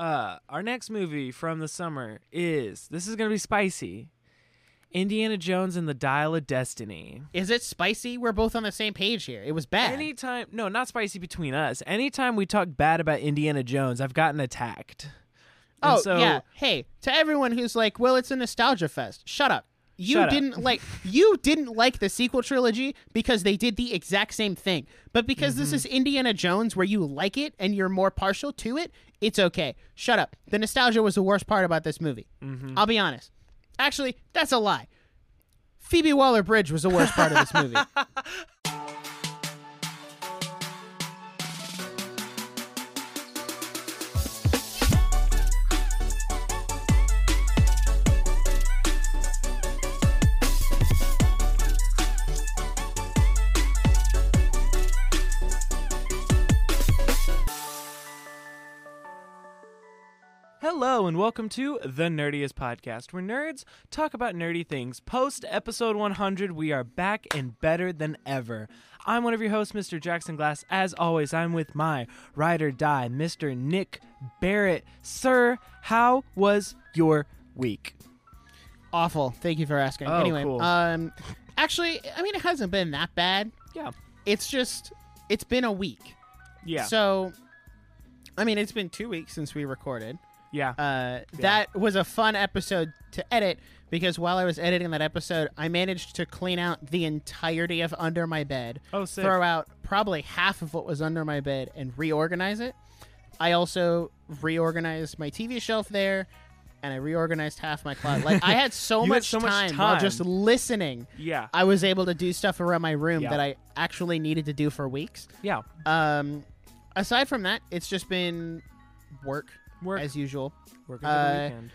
Uh, our next movie from the summer is this is gonna be spicy. Indiana Jones and the Dial of Destiny. Is it spicy? We're both on the same page here. It was bad. Anytime, no, not spicy between us. Anytime we talk bad about Indiana Jones, I've gotten attacked. And oh so, yeah. Hey, to everyone who's like, "Well, it's a nostalgia fest." Shut up. You Shut didn't like you didn't like the sequel trilogy because they did the exact same thing. But because Mm-hmm. this is Indiana Jones where you like it and you're more partial to it, it's okay. Shut up. The nostalgia was the worst part about this movie. Mm-hmm. I'll be honest. Actually, that's a lie. Phoebe Waller-Bridge was the worst part of this movie. and welcome to the Nerdiest Podcast, where nerds talk about nerdy things. Post episode 100, we are back and better than ever. I'm one of your hosts, Mr. Jackson Glass. As always, I'm with my ride or die, Mr. Nic Barrett. Sir, how was your week? Awful. Thank you for asking. Oh, anyway, cool. um actually, I mean it hasn't been that bad. Yeah. It's just it's been a week. Yeah. So, I mean, it's been two weeks since we recorded. Yeah. Uh, That was a fun episode to edit because while I was editing that episode, I managed to clean out the entirety of under my bed, oh, sick. throw out probably half of what was under my bed, and reorganize it. I also reorganized my TV shelf there. And I reorganized half my closet. Like I had so, You had much, so much time while just listening. Yeah. I was able to do stuff around my room Yeah. that I actually needed to do for weeks. Yeah. Um, aside from that, it's just been work Work. as usual. Work over uh, the weekend.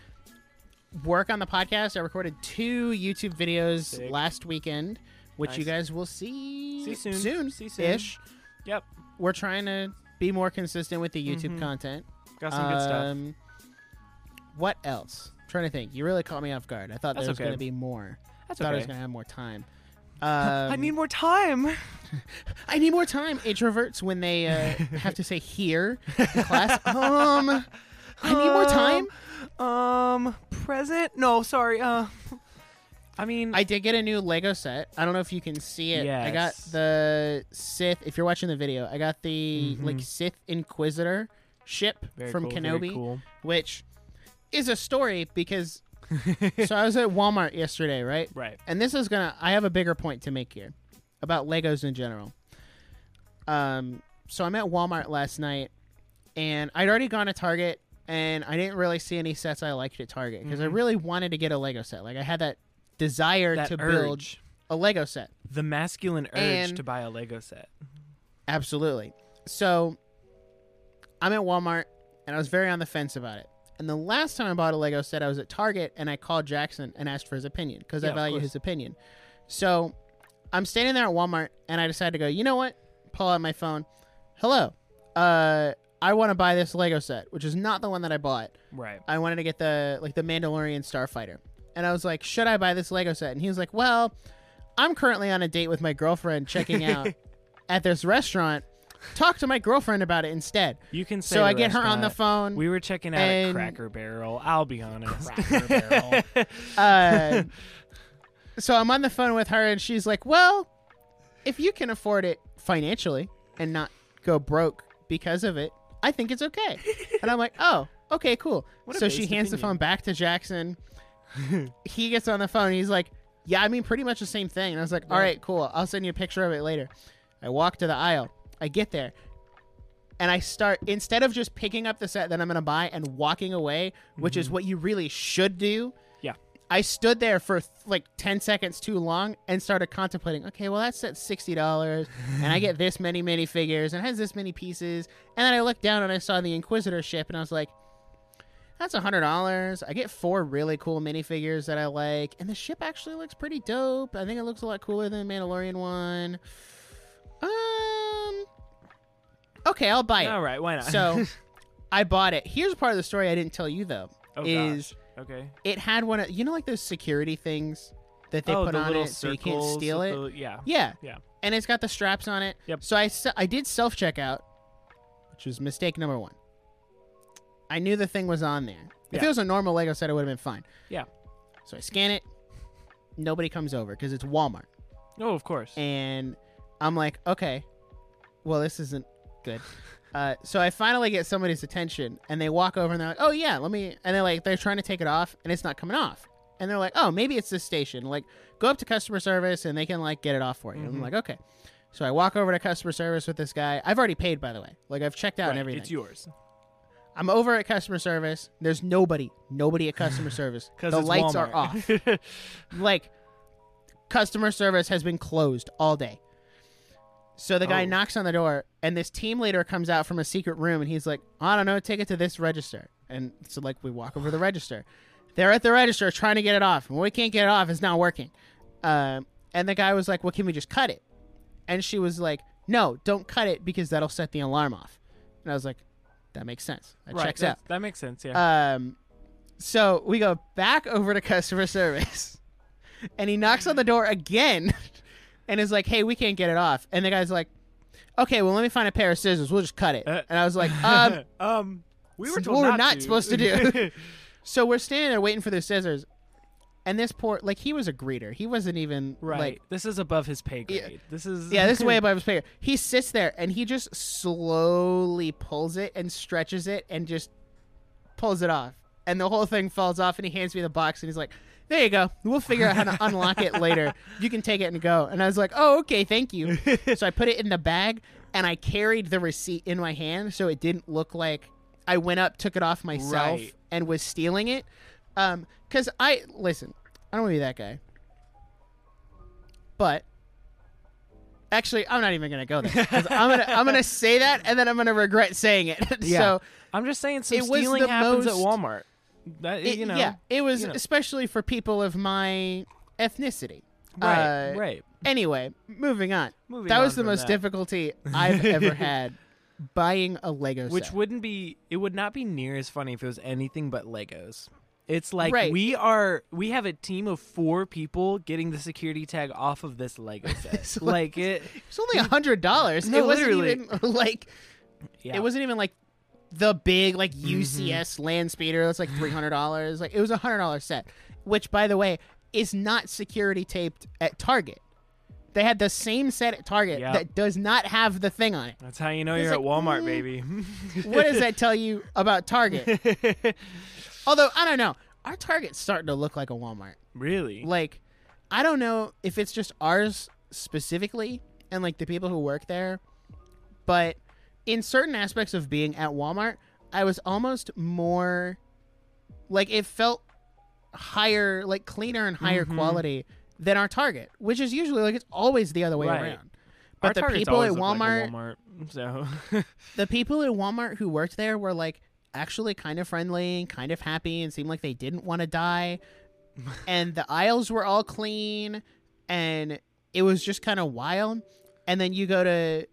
Work on the podcast. I recorded two YouTube videos Sick. last weekend, which you guys will see See soon. soon, See soon. ish. Yep. We're trying to be more consistent with the YouTube Mhm. content. Got some good stuff. Um, What else? trying to think. You really caught me off guard. I thought That's there was okay. going to be more. That's thought I was okay. going to have more time. I Um, need more time. I need more time. Introverts when they uh, have to say here in class. Um, I need more time. Um, present? No, sorry. Uh, I mean, I did get a new Lego set. I don't know if you can see it. I got the Sith. If you're watching the video, I got the Mhm. like Sith Inquisitor ship very from cool, Kenobi, Very cool. which is a story because. so I was at Walmart yesterday, right? Right. And this is gonna. I have a bigger point to make here about Legos in general. Um. So I'm at Walmart last night, and I'd already gone to Target, and I didn't really see any sets I liked at Target because I Mhm. really wanted to get a Lego set. Like I had that desire That to build a Lego set. the masculine urge And- to buy a Lego set. Absolutely. So I'm at Walmart and I was very on the fence about it. And the last time I bought a Lego set, I was at Target and I called Jackson and asked for his opinion because Yeah, I value his opinion. So I'm standing there at Walmart and I decided to go, you know what? Pull out my phone. Hello. Uh, I want to buy this Lego set, which is not the one that I bought. Right. I wanted to get the like the Mandalorian Starfighter. And I was like, should I buy this Lego set? And he was like, well, I'm currently on a date with my girlfriend checking out at this restaurant. Talk to my girlfriend about it instead. You can say So I get her on the phone. We were checking out and- at Cracker Barrel. I'll be honest. Cracker Barrel. uh, so I'm on the phone with her, and she's like, "Well, if you can afford it financially and not go broke because of it, I think it's okay." And I'm like, "Oh, okay, cool." What So she hands the phone back to Jackson. he gets on the phone. He's like, "Yeah, I mean, pretty much the same thing." And I was like, "All Right. cool. I'll send you a picture of it later." I walk to the aisle. I get there. And I start instead of just picking up the set that I'm gonna buy and walking away, which is what you really should do. I stood there for like 10 seconds too long and started contemplating, okay, well, that's at $60 and I get this many minifigures and it has this many pieces. And then I looked down and I saw the Inquisitor ship and I was like, that's $100. I get four really cool minifigures that I like. And the ship actually looks pretty dope. I think it looks a lot cooler than the Mandalorian one. Um, okay, I'll buy it. All right. Why not? So I bought it. Here's part of the story I didn't tell you though. oh, is gosh. Okay. it had one of you know like those security things that they oh, put the on it so you can't steal it. the- yeah. Yeah. Yeah. And it's got the straps on it. Yep. So I I did self checkout, which was mistake number one. I knew the thing was on there. If Yeah. it was a normal Lego set, it would have been fine. Yeah. So I scan it. Nobody comes over because it's Walmart. Oh, of course. and I'm like, okay, well, this isn't good. Uh, so I finally get somebody's attention, and they walk over and they're like, oh yeah, let me. And they're like, they're trying to take it off, and it's not coming off. And they're like, oh, maybe it's this station. Like, go up to customer service, and they can like get it off for you. Mhm. I'm like, okay. So I walk over to customer service with this guy. I've already paid, by the way. Like I've checked out and everything. It's yours. I'm over at customer service. There's nobody, nobody at customer service. Because the lights Walmart. are off. like customer service has been closed all day. So the guy Oh. knocks on the door, and this team leader comes out from a secret room, and he's like, "I don't know, take it to this register." And so like we walk over the register. They're at the register trying to get it off, and we can't get it off. It's not working. Um, and the guy was like, "Well, can we just cut it?" And she was like, "No, don't cut it because that'll set the alarm off." And I was like, "That makes sense. That right. checks out." that- That makes sense. Yeah. Um, so we go back over to customer service, and he knocks on the door again, and is like, "Hey, we can't get it off." And the guy's like, "Okay, well, let me find a pair of scissors. We'll just cut it." Uh, and I was like, "Um." um, we were told we're not, supposed to do. So we're standing there waiting for the scissors, and this poor, like, he was a greeter. He wasn't even right. like. this is above his pay Yeah. grade. This is Yeah, this is way above his pay. grade. He sits there and he just slowly pulls it and stretches it and just pulls it off. And the whole thing falls off and he hands me the box and he's like, There you go. We'll figure out how to unlock it later. You can take it and go. And I was like, Oh, okay, thank you. so I put it in the bag and I carried the receipt in my hand so it didn't look like I went up, took it off myself, Right. and was stealing it. Um, cause I listen, I don't want to be that guy. But actually, I'm not even gonna go there. I'm gonna I'm gonna say that and then I'm gonna regret saying it. Yeah. so I'm just saying some It stealing happens at Walmart. That it, you know. yeah, it was you know. especially for people of my ethnicity. Right. Uh, right. Anyway, moving on. Moving that on was the most that. difficulty I've ever had buying a Lego Which set. wouldn't be it would not be near as funny if it was anything but Legos. It's like Right. we are we have a team of four people getting the security tag off of this Lego set. It's like it It's only a hundred dollars. No, it wasn't literally. even like yeah. it wasn't even like the big like Mm-hmm. UCS land speeder. That's like three hundred dollars. Like it was a hundred dollar set, which by the way is not security taped at Target. They had the same set at Target Yep. that does not have the thing on it. That's how you know It's you're at Walmart, mm. baby. What does that tell you about Target? Although I don't know, our Target's starting to look like a Walmart. really? Like, I don't know if it's just ours specifically and like the people who work there, but in certain aspects of being at Walmart, I was almost more like it felt higher, like cleaner and higher Mhm. quality than our Target, which is usually like it's always the other way Right. around. But Our the Targets people at look like Walmart, Walmart. So the people at Walmart who worked there were like actually kind of friendly and kind of happy and seemed like they didn't want to die. and the aisles were all clean and it was just kind of wild. And then you go to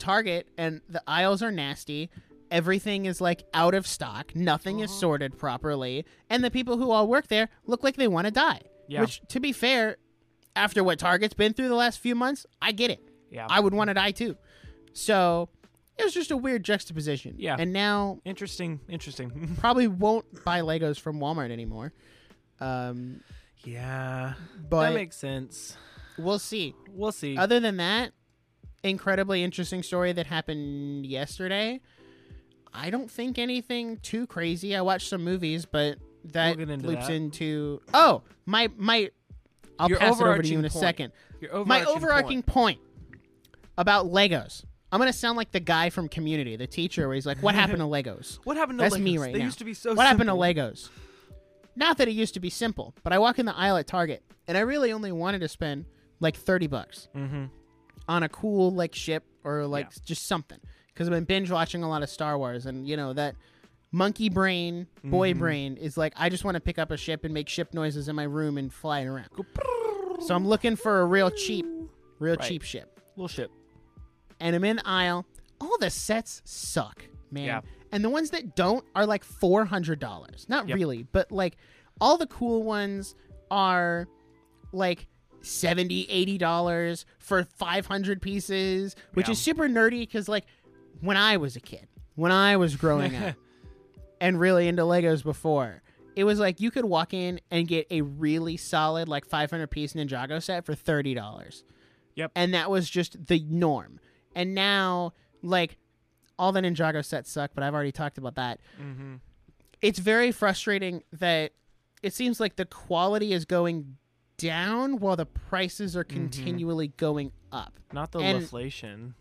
Target and the aisles are nasty. Everything is like out of stock. Nothing is Uh-huh. sorted properly. And the people who all work there look like they want to die. Yeah. Which, to be fair, after what Target's been through the last few months, I get it. yeah. I would want to die too. So it was just a weird juxtaposition. Yeah. And now interesting. Interesting. probably won't buy Legos from Walmart anymore. Um, yeah. but that makes sense. we'll see. We'll see. Other than that, incredibly interesting story that happened yesterday. I don't think anything too crazy. I watched some movies, but that We'll into loops that. into oh my my. I'll Your pass it over to you in a point. second. Overarching my overarching point. point. about Legos. I'm gonna sound like the guy from Community, the teacher, where he's like, "What happened to Legos? What happened to That's Legos? me right they now. used to be so what happened to. Legos?" Not that it used to be simple, but I walk in the aisle at Target, and I really only wanted to spend like thirty bucks Mm-hmm. On a cool like ship or like just something because I've been binge watching a lot of Star Wars, and you know that monkey brain, boy Mhm. brain is like I just want to pick up a ship and make ship noises in my room and fly it around. So I'm looking for a real cheap, real Right. cheap ship Little ship. and I'm in the aisle. All the sets suck, man. Yeah. And the ones that don't are like four hundred dollars. Not Yep. really, but like all the cool ones are like 70 80 dollars for 500 pieces which Yeah. is super nerdy because like when i was a kid when i was growing up and really into Legos before, it was like you could walk in and get a really solid like 500 piece Ninjago set for thirty dollars. Yep. And that was just the norm. And now, like, all the Ninjago sets suck, but I've already talked about that. Mm-hmm. It's very frustrating that it seems like the quality is going down while the prices are continually going up. Not the And- inflation.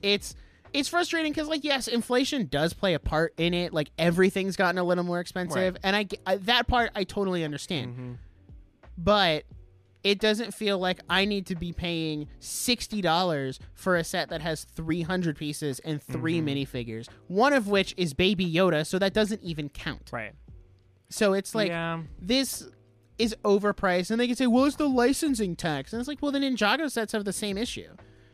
It's it's frustrating because like yes, inflation does play a part in it. Like everything's gotten a little more expensive, Right. and I, I that part I totally understand. Mm-hmm. But it doesn't feel like I need to be paying sixty dollars for a set that has three hundred pieces and 3 Mhm. minifigures, one of which is Baby Yoda, so that doesn't even count. Right. So it's like yeah. this is overpriced, and they can say, "Well, it's the licensing tax," and it's like, "Well, the Ninjago sets have the same issue."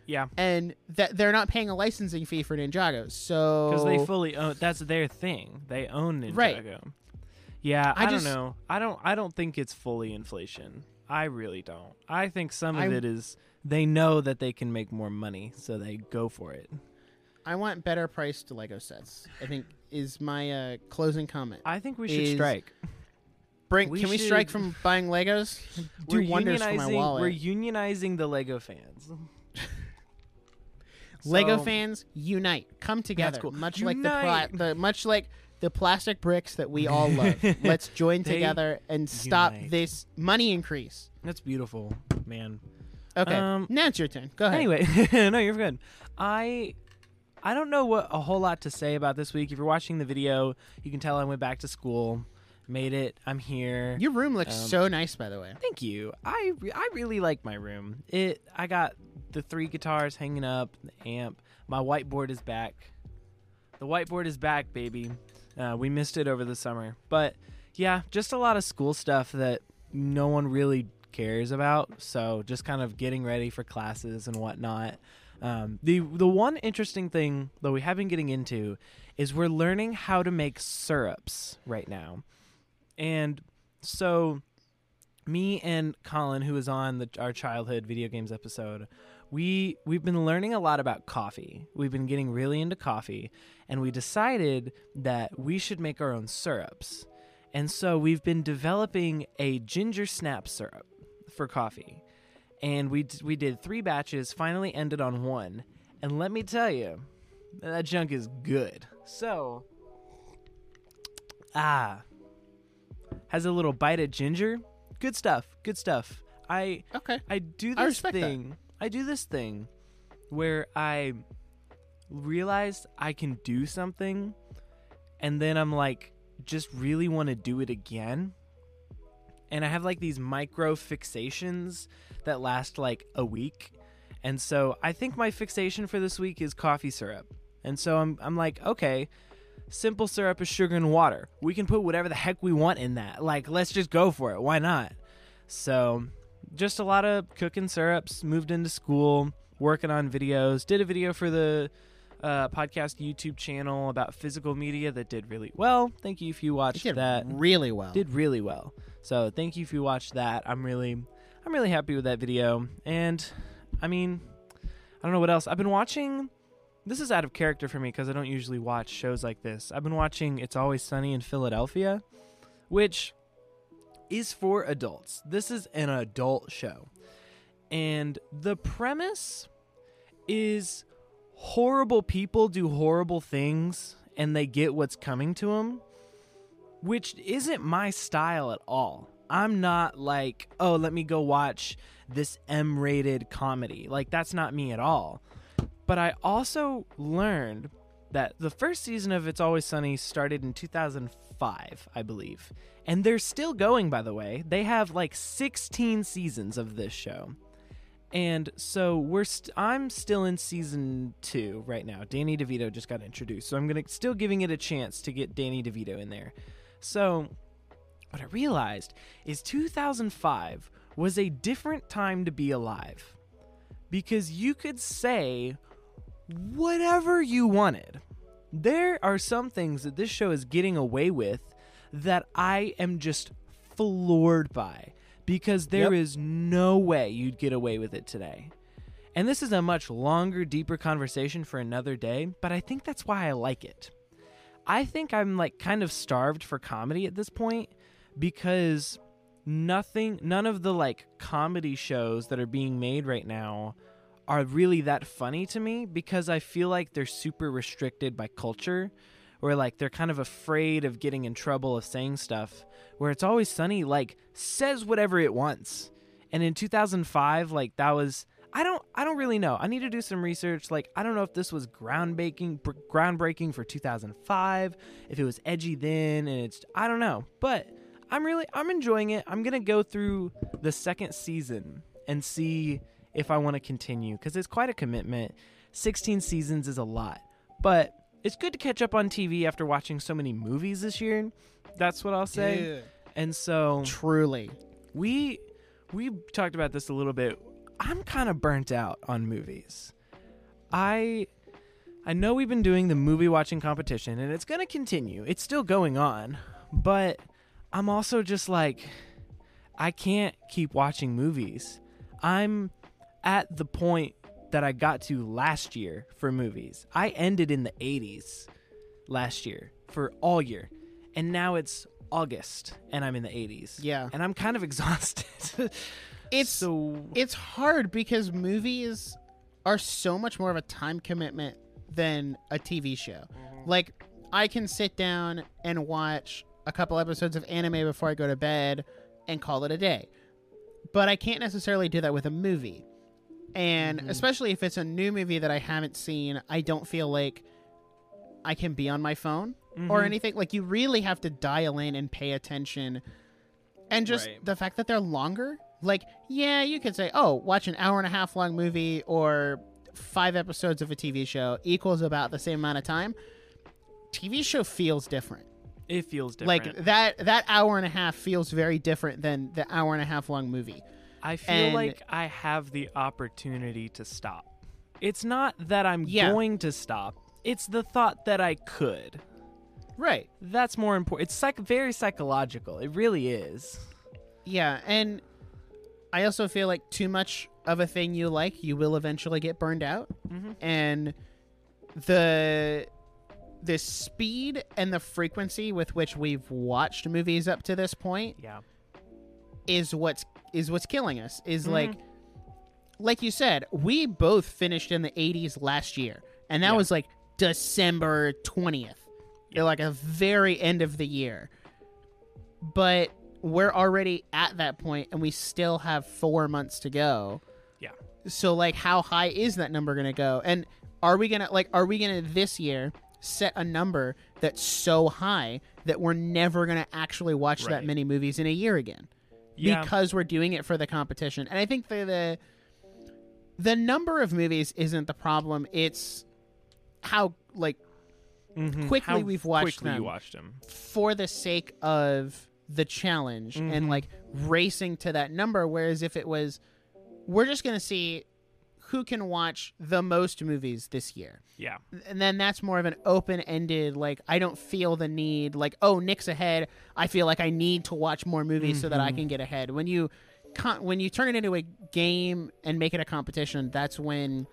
Yeah. and that they're not paying a licensing fee for Ninjagos. So Because they fully own. That's their thing. They own Ninjago. Right. Yeah. I I, just- don't know. I don't. I don't think it's fully inflation. I really don't. I think some of I- it is they know that they can make more money, so they go for it. I want better priced Lego sets. I think is my uh, closing comment. I think we should Is- strike. Bring we can we strike from buying Legos? Do we're wonders for my wallet. We're unionizing the Lego fans. Lego So- fans unite, come together, cool. much like the, pla- the much like the plastic bricks that we all love. Let's join together and stop unite. this money increase. That's beautiful, man. Okay, Um, now it's your turn. Go ahead. Anyway, no, you're good. I I don't know what a whole lot to say about this week. If you're watching the video, you can tell I went back to school, made it. I'm here. your room looks Um, so nice, by the way. Thank you. I re- I really like my room. It I got the three guitars hanging up, the amp. My whiteboard is back. The whiteboard is back, baby. Uh, we missed it over the summer, but yeah, just a lot of school stuff that no one really cares about. So just kind of getting ready for classes and whatnot. Um, the the one interesting thing that we have been getting into is we're learning how to make syrups right now, and so me and Colin, who was on the, our childhood video games episode, we we've been learning a lot about coffee. We've been getting really into coffee, and we decided that we should make our own syrups. And so we've been developing a ginger snap syrup for coffee, and we d- we did three batches. Finally, ended on one, and let me tell you, that junk is good. So, ah, has a little bite of ginger. Good stuff. Good stuff. I Okay. I do I this that. thing. I do this thing where I realize I can do something and then I'm like just really want to do it again. And I have like these micro fixations that last like a week. And so I think my fixation for this week is coffee syrup. And so I'm I'm like, okay, simple syrup is sugar and water. We can put whatever the heck we want in that. Like, let's just go for it. Why not? So, just a lot of cooking syrups. Moved into school, working on videos. Did a video for the uh, podcast YouTube channel about physical media that did really well. Thank you if you watched that. really well. Did really well. So, thank you if you watched that. I'm really, I'm really happy with that video. And, I mean, I don't know what else. I've been watching. This is out of character for me because I don't usually watch shows like this. I've been watching It's Always Sunny in Philadelphia, which is for adults. This is an adult show. And the premise is horrible people do horrible things and they get what's coming to them, which isn't my style at all. I'm not like, oh, let me go watch this M rated comedy. Like, that's not me at all. But I also learned that the first season of It's Always Sunny started in 2005, I believe. And they're still going, by the way. They have like 16 seasons of this show. And so we're st- I'm still in season two right now. Danny DeVito just got introduced, so I'm gonna still giving it a chance to get Danny DeVito in there. So what I realized is 2005 was a different time to be alive because you could say whatever you wanted. There are some things that this show is getting away with that I am just floored by because there Yep. is no way you'd get away with it today. And this is a much longer, deeper conversation for another day, but I think that's why I like it. I think I'm like kind of starved for comedy at this point because nothing none of the like comedy shows that are being made right now are really that funny to me because I feel like they're super restricted by culture or like they're kind of afraid of getting in trouble of saying stuff where it's always sunny like says whatever it wants. And in 2005 like that was i don't i don't really know. I need to do some research. Like i don't know if this was groundbreaking br- groundbreaking for 2005 if it was edgy then and it's i don't know. But i'm really i'm enjoying it. I'm gonna go through the second season and see if i want to continue because it's quite a commitment 16 seasons is a lot but it's good to catch up on tv after watching so many movies this year that's what i'll say and so Truly. we we talked about this a little bit. I'm kind of burnt out on movies. I I know we've been doing the movie watching competition and it's going to continue. It's still going on, but I'm also just like I can't keep watching movies. I'm at the point that I got to last year for movies. I ended in the 80s last year for all year. And now it's August and I'm in the 80s. Yeah. And I'm kind of exhausted. It's so it's hard because movies are so much more of a time commitment than a TV show. Mm-hmm. Like I can sit down and watch a couple episodes of anime before I go to bed and call it a day. But I can't necessarily do that with a movie. And especially if it's a new movie that I haven't seen, I don't feel like I can be on my phone or Mhm. anything. Like you really have to dial in and pay attention. And just Right. the fact that they're longer, like yeah, you could say, "Oh, watch an hour and a half long movie or 5 episodes of a TV show equals about the same amount of time." TV show feels different. it feels different. Like that that hour and a half feels very different than the hour and a half long movie. I feel and- like I have the opportunity to stop. It's not that I'm Yeah. going to stop. It's the thought that I could. Right. That's more important. It's psych- very psychological. It really is. Yeah, and I also feel like too much of a thing you like, you will eventually get burned out. Mhm. And the the speed and the frequency with which we've watched movies up to this point Yeah. is what's is what's killing us. Is Mhm. like like you said, we both finished in the 80s last year. And that Yeah. was like December 20th. Yeah. Like a very end of the year. But we're already at that point and we still have 4 months to go. Yeah. So like how high is that number going to go? And are we going to like are we going to this year set a number that's so high that we're never going to actually watch that many movies in a year again? Yeah. because we're doing it for the competition. And I think the, the the number of movies isn't the problem. It's how like Mhm. quickly How we've watched quickly them. you watched them. for the sake of the challenge and Mhm. like racing to that number whereas if it was we're just going to see who can watch the most movies this year. Yeah. And then that's more of an open-ended like I don't feel the need like oh Nic's ahead. I feel like I need to watch more movies so that I can get ahead. When you con- when you turn it into a game and make it a competition, that's when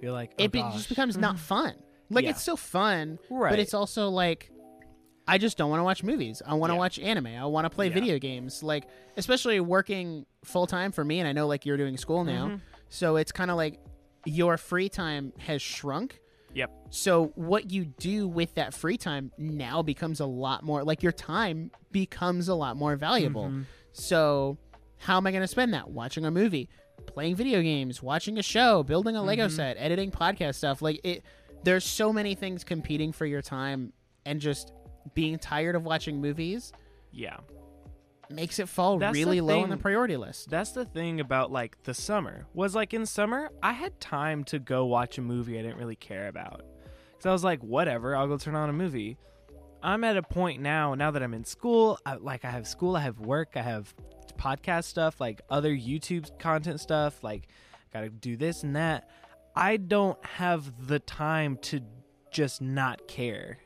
You're like, oh it be- just becomes not fun. Like Yeah. it's still fun, right. but it's also like I just don't want to watch movies. I want to Yeah. watch anime. I want to play Yeah. video games. Like especially working full time for me, and I know like you're doing school now, Mhm. So it's kind of like your free time has shrunk. Yep. So what you do with that free time now becomes a lot more like your time becomes a lot more valuable. Mhm. So how am I going to spend that? Watching a movie, playing video games, watching a show, building a Lego Mhm. set, editing podcast stuff. Like it there's so many things competing for your time and just being tired of watching movies Yeah. Makes it fall That's really low on the priority list. That's the thing about like the summer was like in summer I had time to go watch a movie I didn't really care about. So I was like, whatever, I'll go turn on a movie. I'm at a point now, now that I'm in school, I, like I have school, I have work, I have podcast stuff, like other YouTube content stuff, like gotta do this and that. I don't have the time to just not care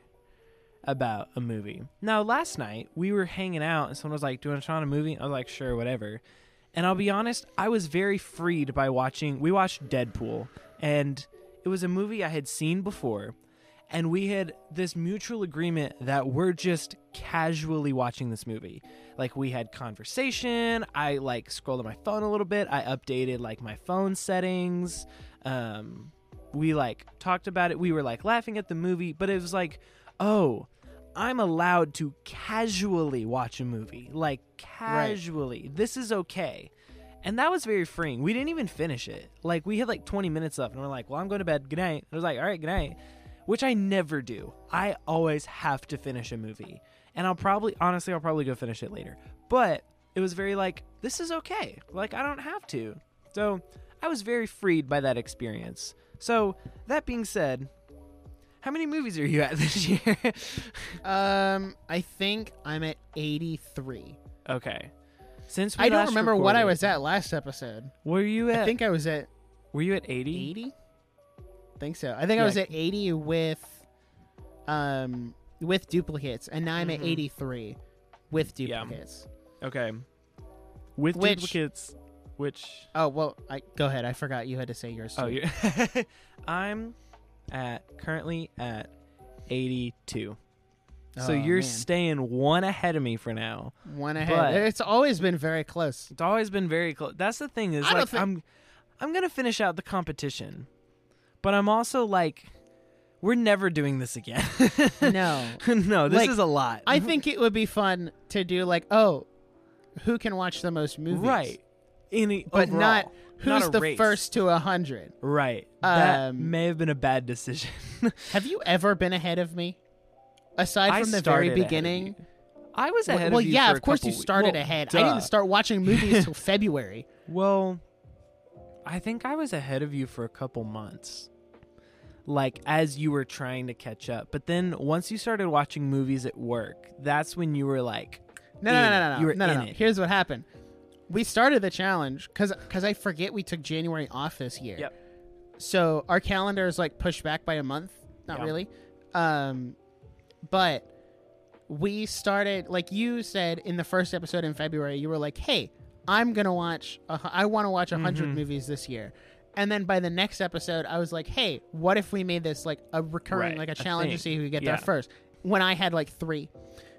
about a movie. Now, last night we were hanging out and someone was like, Do you want to turn on a movie? I was like, Sure, whatever. And I'll be honest, I was very freed by watching. We watched Deadpool, and it was a movie I had seen before. and we had this mutual agreement that we're just casually watching this movie. Like we had conversation, I like scrolled on my phone a little bit, I updated like my phone settings. Um we like talked about it. We were like laughing at the movie, but it was like, "Oh, I'm allowed to casually watch a movie. Like casually. This is okay." And that was very freeing. We didn't even finish it. Like we had like 20 minutes left and we're like, "Well, I'm going to bed. Good night." I was like, "All right, good night." Which I never do. I always have to finish a movie. And I'll probably honestly I'll probably go finish it later. But it was very like, "This is okay. Like I don't have to." So, I was very freed by that experience. So, that being said, how many movies are you at this year? Um, I think I'm at 83. okay. Since we I don't remember what I was at last episode. Were you at I think I was at Were you at 80? 80. think so. I think I was at 80 with, um, with duplicates, and now I'm at Mhm. 83 with Yeah. duplicates. Okay. With Which- duplicates which Oh well, I go ahead. I forgot you had to say yours. Too. Oh, you I'm at currently at 82. so Oh, you're man. staying one ahead of me for now. one ahead. it's always been very close. It's always been very close. That's the thing is I like think- I'm I'm going to finish out the competition. But I'm also like we're never doing this again. No. no, this Like, is a lot. I think it would be fun to do like, oh, who can watch the most movies? right. Any But overall, not who's not the race. first to a hundred. Right. That Um, may have been a bad decision. Have you ever been ahead of me? Aside I from the very beginning. I was ahead well, of you. yeah, for a of course you started well, ahead. duh. I didn't start watching movies till February. Well, I think I was ahead of you for a couple months. Like as you were trying to catch up. But then once you started watching movies at work, that's when you were like No, no, no, no, no, no, no, no. it. Here's what happened. We started the challenge because because I forget we took January off this year. Yep. So our calendar is like pushed back by a month. Not Yeah. really. Um, but we started like you said in the first episode in February. You were like, "Hey, I'm gonna watch. A, I want to watch a 100 Mhm. movies this year." And then by the next episode, I was like, "Hey, what if we made this like a recurring, Right, like a challenge to see who could get Yeah. there first? When I had like three,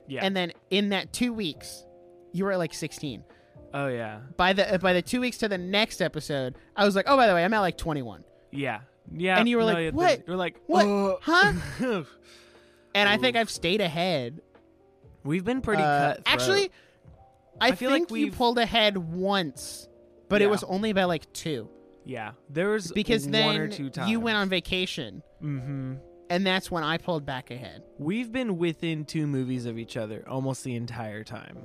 Yeah. and then in that two weeks, you were at like 16 oh yeah. by the by the two weeks to the next episode, I was like, oh, by the way, I'm at like 21, Yeah. Yeah. And you were no, like, yeah, "What? You're like, What? "Uh." huh? And I think I've stayed ahead. We've been pretty Uh, cut. Actually, I, I feel like think you we've- pulled ahead once, but it was only by like two yeah. There was because one then or two times you went on vacation, Mm-hmm. and that's when I pulled back ahead. We've been within two movies of each other almost the entire time.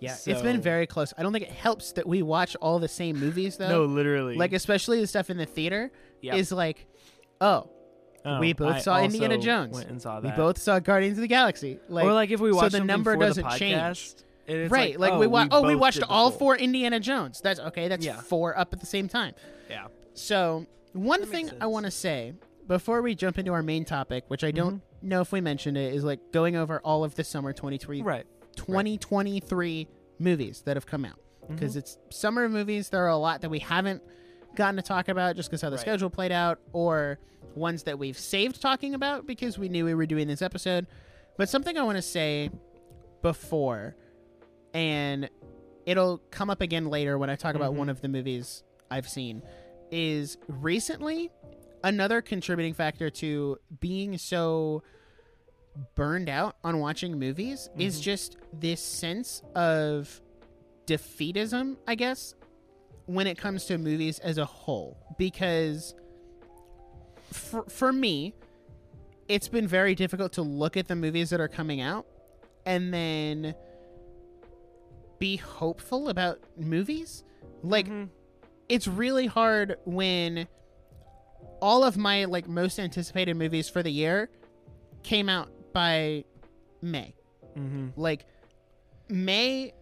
Yeah, it's been very close. I don't think it helps that we watch all the same movies though. No, literally. like especially the stuff in the theater Yep. is like, oh, Oh, we both I saw Indiana Jones. Went and saw we both saw Guardians of the Galaxy. Like, or like if we so watch the number doesn't change. podcast, and it's right, like, oh, we watched. Oh, we watched all full- four Indiana Jones. That's okay. That's Yeah. four up at the same time. Yeah. So one That thing I want to say before we jump into our main topic, which I don't Mm-hmm. know if we mentioned it, is like going over all of the summer 23, Right. 2023 movies that have come out Mm-hmm. because it's summer movies. There are a lot that we haven't gotten to talk about just because how the Right. schedule played out, or ones that we've saved talking about because we knew we were doing this episode. But something I want to say before, and it'll come up again later when I talk about Mhm. one of the movies I've seen, is recently another contributing factor to being so burned out on watching movies is Mhm. just this sense of defeatism, I guess, when it comes to movies as a whole. Because for, for me, it's been very difficult to look at the movies that are coming out and then be hopeful about movies. Like, Mhm. it's really hard when all of my like most anticipated movies for the year came out by May. Mhm. Like May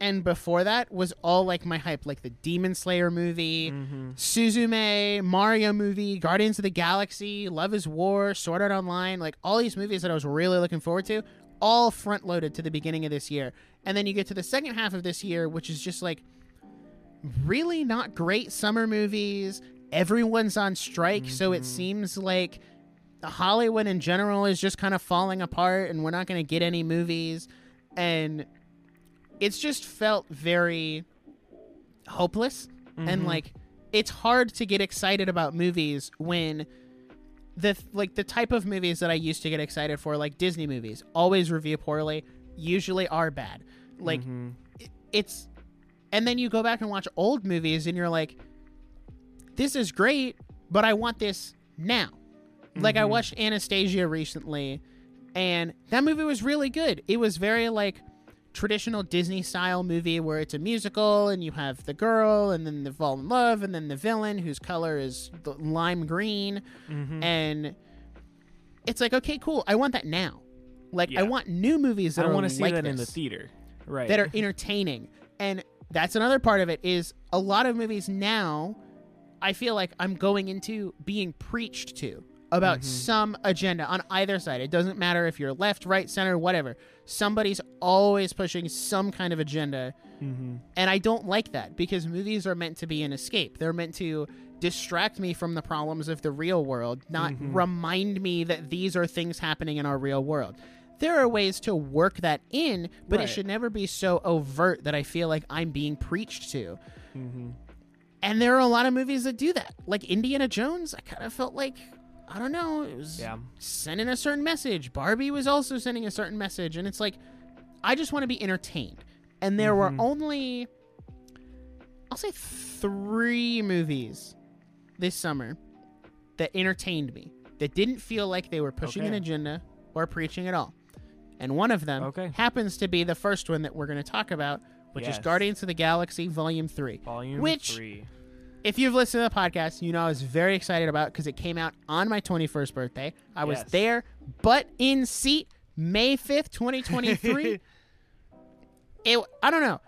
and before that was all like my hype, like the Demon Slayer movie, Mhm. Suzume, Mario movie, Guardians of the Galaxy, Love is War, Sword Art Online, like all these movies that I was really looking forward to, all front loaded to the beginning of this year. And then you get to the second half of this year, which is just like really not great summer movies. Everyone's on strike, so it Mhm. seems like Hollywood in general is just kind of falling apart and we're not going to get any movies and it's just felt very hopeless and Mhm. like it's hard to get excited about movies when the like the type of movies that I used to get excited for like Disney movies always review poorly usually are bad like Mhm. it- it's and then you go back and watch old movies and you're like this is great but i want this now like i Mhm. watched anastasia recently and that movie was really good it was very like traditional disney style movie where it's a musical and you have the girl and then they fall in love and then the villain whose color is the lime green Mhm. and it's like okay cool i want that now like Yeah. i want new movies that I want to see like that in the theater. Right. that are entertaining. And that's another part of it is a lot of movies now I feel like I'm going into being preached to about Mhm. some agenda on either side. It doesn't matter if you're left, right, center, whatever. Somebody's always pushing some kind of agenda. hmm And I don't like that because movies are meant to be an escape. They're meant to distract me from the problems of the real world, not Mhm. remind me that these are things happening in our real world. There are ways to work that in, but Right. it should never be so overt that I feel like I'm being preached to. hmm And there are a lot of movies that do that. Like Indiana Jones, I kind of felt like I don't know, it was Yeah. sending a certain message. Barbie was also sending a certain message, and it's like I just want to be entertained. And there Mhm. were only I'll say three movies this summer that entertained me. That didn't feel like they were pushing an agenda or preaching at all. And one of them Okay. happens to be the first one that we're going to talk about, which is Guardians of the Galaxy Volume 3. Volume Which- three. If you've listened to the podcast, you know I was very excited about because it came out on my 21st birthday. I was Yes. there, but in seat May 5th, 2023. it, I don't know.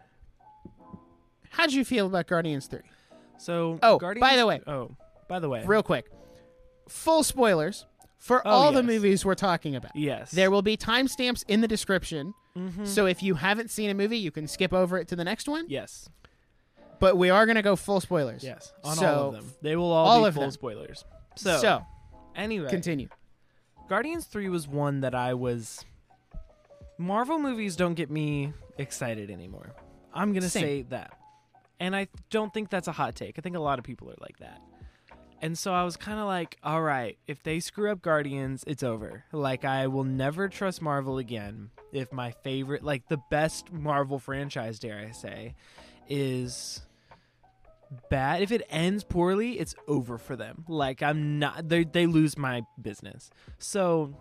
How'd you feel about Guardians 3? So. Oh, Guardians, by the way. Oh, by the way. Real quick. Full spoilers for Oh, all the movies we're talking about. Yes. There will be timestamps in the description. Mhm. So if you haven't seen a movie, you can skip over it to the next one. Yes. But we are going to go full spoilers. Yes. On all So, of them. They will all, all be of full them. spoilers. So, so anyway, continue. Guardians 3 was one that I was. Marvel movies don't get me excited anymore. I'm going to say that. And I don't think that's a hot take. I think a lot of people are like that. And so I was kind of like, all right, if they screw up Guardians, it's over. Like, I will never trust Marvel again if my favorite, like, the best Marvel franchise, dare I say, is bad. If it ends poorly, it's over for them. Like, I'm not, they, they lose my business. So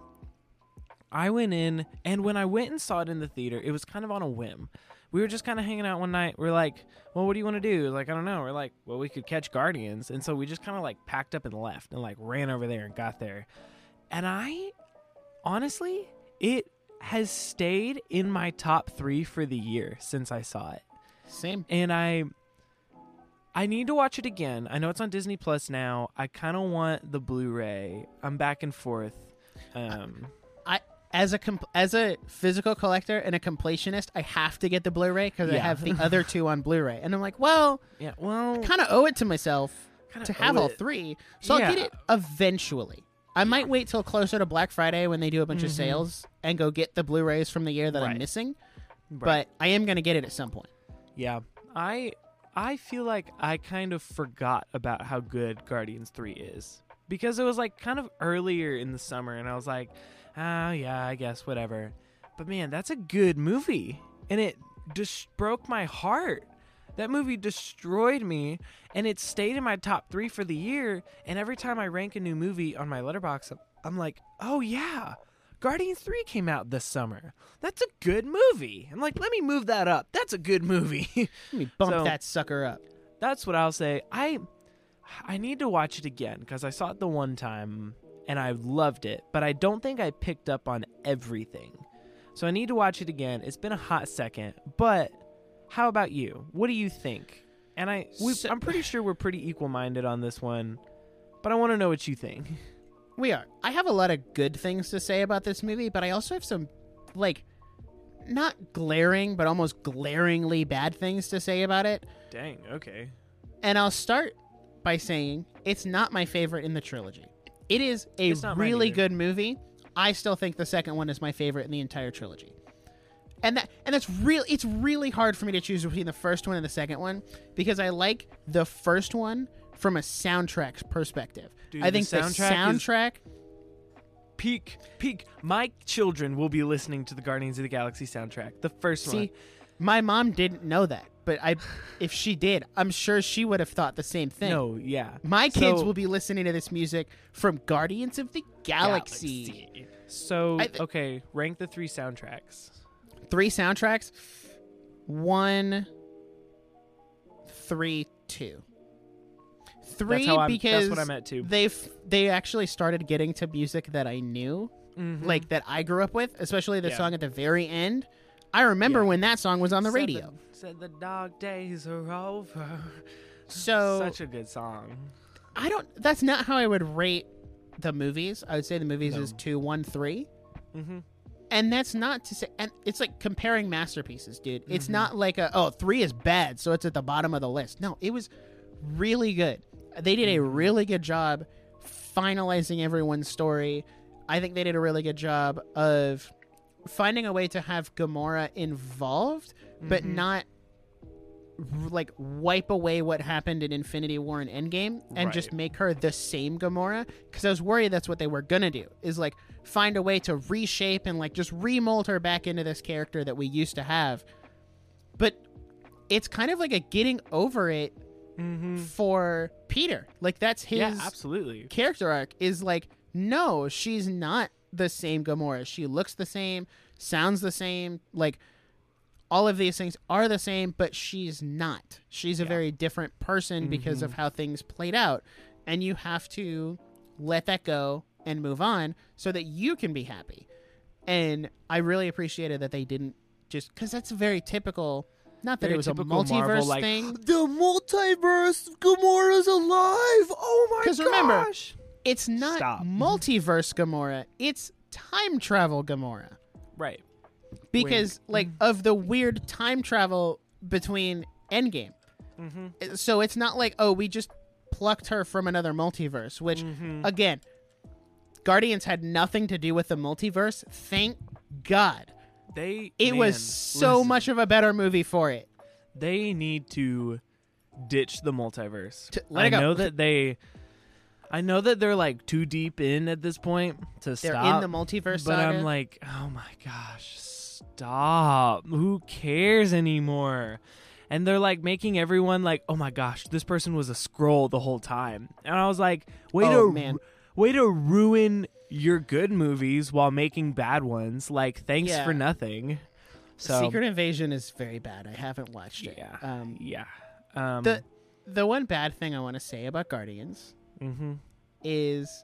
I went in, and when I went and saw it in the theater, it was kind of on a whim. We were just kind of hanging out one night. We're like, well, what do you want to do? Like, I don't know. We're like, well, we could catch Guardians. And so we just kind of like packed up and left and like ran over there and got there. And I, honestly, it has stayed in my top three for the year since I saw it Same. and I I need to watch it again. I know it's on Disney Plus now. I kind of want the Blu-ray. I'm back and forth. Um, As a comp- as a physical collector and a completionist, I have to get the Blu-ray because I have the other two on Blu-ray, and I'm like, well, yeah, well, kind of owe it to myself to have all it. three. So I'll get it eventually. I might wait till closer to Black Friday when they do a bunch of Mhm. sales and go get the Blu-rays from the year that I'm missing. Right. But I am gonna get it at some point. yeah, I I feel like I kind of forgot about how good Guardians 3 is because it was like kind of earlier in the summer and I was like, "Oh, yeah, I guess whatever." But man, that's a good movie. And it just broke my heart. That movie destroyed me and it stayed in my top 3 for the year and every time I rank a new movie on my Letterboxd, I'm like, "Oh yeah, Guardians 3 came out this summer. That's a good movie." I'm like, "Let me move that up. That's a good movie." Let me bump So- that sucker up. that's what I'll say. I I need to watch it again because I saw it the one time and I loved it, but I don't think I picked up on everything. So I need to watch it again. It's been a hot second, but how about you? What do you think? And I we, I'm pretty sure we're pretty equal minded on this one, but I want to know what you think. We are. I have a lot of good things to say about this movie, but I also have some, like, not glaring, but almost glaringly bad things to say about it. Dang. Okay. And I'll start by saying it's not my favorite in the trilogy. It is a It's not mine really good movie. I still think the second one is my favorite in the entire trilogy. And that and that's real it's really hard for me to choose between the first one and the second one because I like the first one from a soundtrack perspective. Dude, I the think the soundtrack is- soundtrack Peak, peak. My children will be listening to the Guardians of the Galaxy soundtrack. The first one. See, my mom didn't know that, but I if she did, I'm sure she would have thought the same thing. No, yeah. My kids So- will be listening to this music from Guardians of the Galaxy. Galaxy. So, I okay, rank the three soundtracks. Three soundtracks. One, three, two. Three That's because That's what I meant too. they've they actually started getting to music that I knew, Mhm. like that I grew up with, especially the Yeah. song at the very end. I remember Yeah. when that song was on the Said radio. said the dog days are over. So Such a good song. I don't. That's not how I would rate the movies. I would say the movies No. is two, one, three, Mm-hmm. and that's not to say. And it's like comparing masterpieces, dude. It's Mhm. not like a oh three is bad, so it's at the bottom of the list. No, it was really good. They did a Mhm. really good job finalizing everyone's story. I think they did a really good job of finding a way to have Gamora involved, but Mhm. not like wipe away what happened in Infinity War and Endgame and just make her the same Gamora because I was worried that's what they were gonna do is like find a way to reshape and like just remold her back into this character that we used to have but it's kind of like a getting over it Mm-hmm. for Peter like that's his Yeah, absolutely. character arc is like no she's not the same Gamora she looks the same sounds the same like all of these things are the same but she's not she's a Yeah. very different person because of Mhm. how things played out and you have to let that go and move on so that you can be happy and i really appreciated that they didn't just because that's very typical not that it was a multiverse Marvel, like, thing The multiverse, Gamora's alive. Oh my gosh! Because remember, it's not Stop. multiverse gamora it's time travel gamora right. because Wink. like of the weird time travel between Endgame. Mm-hmm. So it's not like oh we just plucked her from another multiverse, which Mhm. again, Guardians had nothing to do with the multiverse. Thank God. They. It man, was so listen, much of a better movie for it. They need to ditch the multiverse. To- I know that they. I know that they're like too deep in at this point to stop. They're stop. in the multiverse but saga. I'm like, oh my gosh, stop! Who cares anymore? And they're like making everyone like, oh my gosh, this person was a scroll the whole time. And I was like, wait Oh, to man. Way to ruin your good movies while making bad ones. Like, thanks Yeah. for nothing. So Secret Invasion is very bad. I haven't watched it. yeah, Um, yeah. Um, the the one bad thing I want to say about Guardians mhm. is,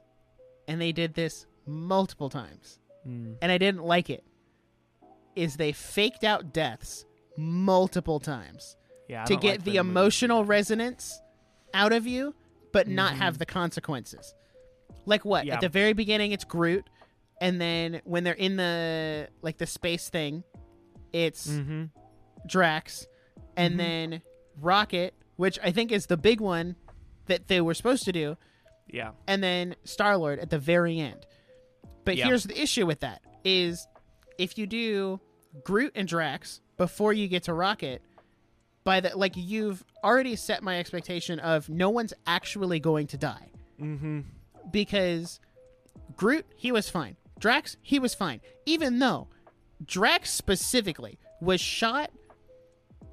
and they did this multiple times. Mm. and I didn't like it is they faked out deaths multiple times yeah. To get like the emotional resonance out of you but not Mhm. have the consequences. Like what? Yeah. At the very beginning it's Groot and then when they're in the like the space thing it's. Mhm. Drax and Mhm. then Rocket, which I think is the big one that they were supposed to do Yeah. and then Star Lord at the very end. But Yeah. here's the issue with that: is if you do Groot and Drax before you get to Rocket, by the like you've already set my expectation of no one's actually going to die Mm-hmm. Because Groot he was fine, Drax he was fine, even though Drax specifically was shot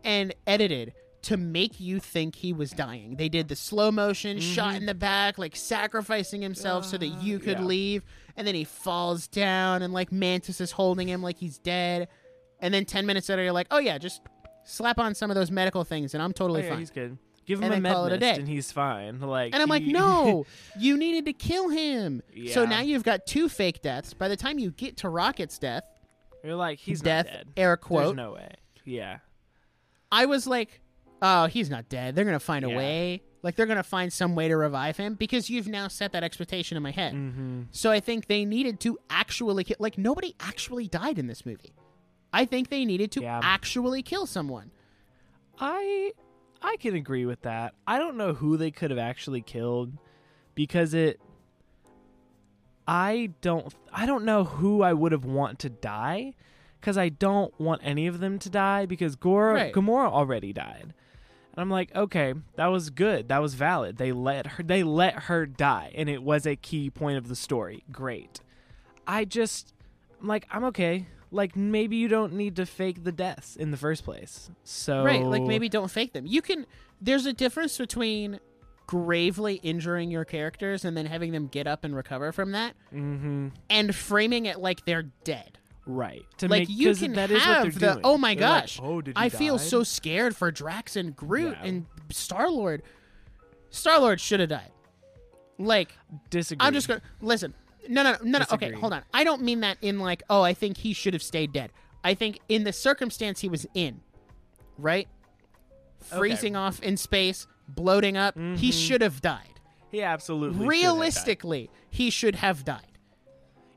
and edited to make you think he was dying. They did the slow motion mm-hmm. shot in the back, like sacrificing himself so that uh, you could yeah. leave, and then he falls down and like Mantis is holding him like he's dead. And then 10 minutes later you're like, "Oh yeah, just slap on some of those medical things and I'm Oh, totally yeah, fine." he's good. Give him a med call it a mist day. and he's fine. Like, And I'm like, he- no, you needed to kill him. So now you've got two fake deaths. By the time you get to Rocket's death, You're like, he's death, not dead. air There's quote, no way. Yeah. I was like, oh, he's not dead. They're going to find a way. Like, they're going to find some way to revive him because you've now set that expectation in my head. Mm-hmm. So I think they needed to actually kill. Like, nobody actually died in this movie. I think they needed to Yeah. actually kill someone. I I can agree with that. I don't know who they could have actually killed because it I don't I don't know who I would have want to die because I don't want any of them to die because Gora Right. Gamora already died. And I'm like, okay, that was good. That was valid. They let her they let her die and it was a key point of the story. Great. I just I'm like I'm okay. Like maybe you don't need to fake the deaths in the first place. So Right, like maybe don't fake them. You can. There's a difference between gravely injuring your characters and then having them get up and recover from that, hmm and framing it like they're dead. right. To like make, you 'cause can that is what have they're the doing. oh my They're like, gosh, oh, did he I feel so scared for Drax and Groot Yeah. and Star Lord. Star Lord should have died. Like disagree. I'm just gonna listen. No, no, no, no. Okay, hold on. I don't mean that in like, oh, I think he should have stayed dead. I think in the circumstance he was in, right? Freezing off in space, bloating up, Mm-hmm. he should have died. He absolutely have died. Realistically, he should have died.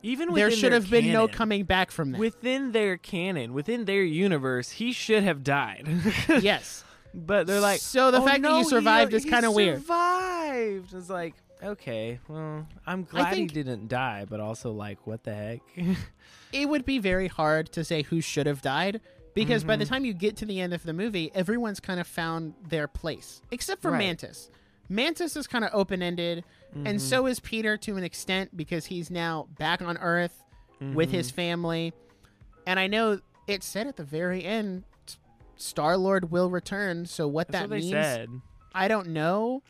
even there within should their have been no canon- coming back from that. within their canon, within their universe. He should have died. yes. but they're like, So the "Oh, fact that no, you he- survived is kinda weird." Survived. It's like, okay, well, I'm glad think- he didn't die, but also like, what the heck? It would be very hard to say who should have died because by Mm-hmm. the time you get to the end of the movie, everyone's kind of found their place, except for Right. Mantis. Mantis is kind of open ended, Mm-hmm. and so is Peter to an extent because he's now back on Earth with his Mm-hmm. family. And I know it said at the very end, Star Lord will return. So what That's that what means. I don't know.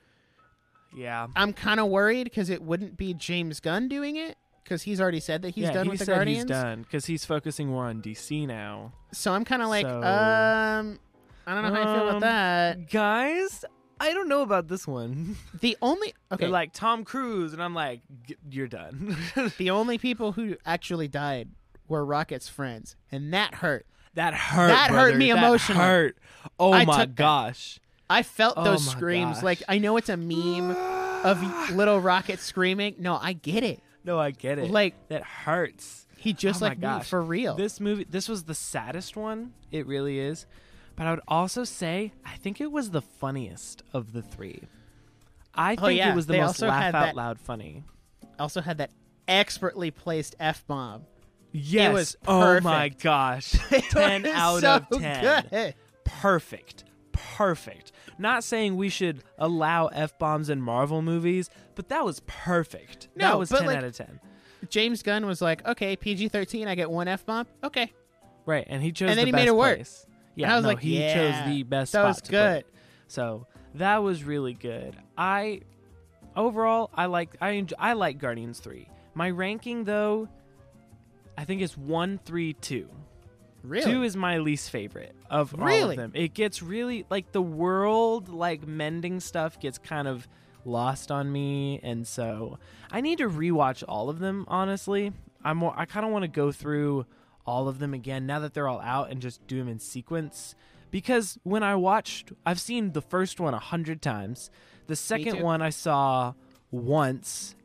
Yeah. I'm kind of worried because it wouldn't be James Gunn doing it because he's already said that he's yeah, done he with the Guardians. he's done because he's focusing more on DC now. So I'm kind of like, So- um, I don't know how I feel about Um, that. Guys, I don't know about this one. The only okay, They're like Tom Cruise, and I'm like, "G- you're done. the only people who actually died were Rocket's friends, and that hurt. that hurt. That hurt brother. me That emotionally. Hurt. Oh I my took that. I felt Oh those screams. gosh. Like I know it's a meme of little Rocket screaming. No, I get it. No, I get it. Like that hurts. he just Oh like me for real. This movie, this was the saddest one. It really is. But I would also say, I think it was the funniest of the three. I oh, think Oh, yeah. it was the They most laugh out that- loud funny. also had that expertly placed f bomb. Yes. was oh my gosh. ten out so of ten. Good. perfect. Perfect. Not saying we should allow f bombs in Marvel movies, but that was perfect. No, that was ten like- out of ten. James Gunn was like, okay, PG thirteen, I get one f bomb. Okay, Right, and he chose And then the he best made it work. place. Yeah, And I was no, like, he yeah, chose the best that was good. So that was really good. I overall, I like I enjoy, I like Guardians three. My ranking though, I think is one, three, two. Really? Two is my least favorite of all of them. It gets really like the world like mending stuff gets kind of lost on me, and so I need to rewatch all of them. Honestly, I'm more, I kind of want to go through all of them again now that they're all out and just do them in sequence. Because when I watched, I've seen the first one a hundred times. The second one I saw once,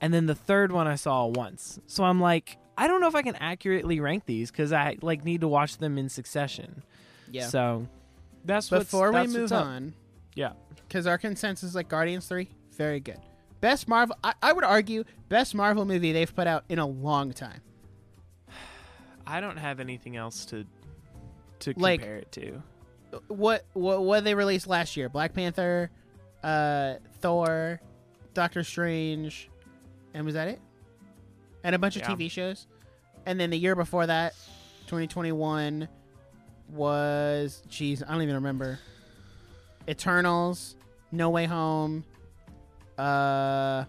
and then the third one I saw once. So I'm like, I don't know if I can accurately rank these because I like need to watch them in succession. yeah. So that's what's, Before we that's what's move up. on, Yeah. because our consensus is like Guardians 3, very good. Best Marvel, I, I would argue, best Marvel movie they've put out in a long time. I don't have anything else to to Like- compare it to. What what what they released last year? Black Panther, uh, Thor, Doctor Strange, and was that it? And a bunch Yeah. of TV shows. And then the year before that, 2021, was jeez, I don't even remember. Eternals, No Way Home. Uh,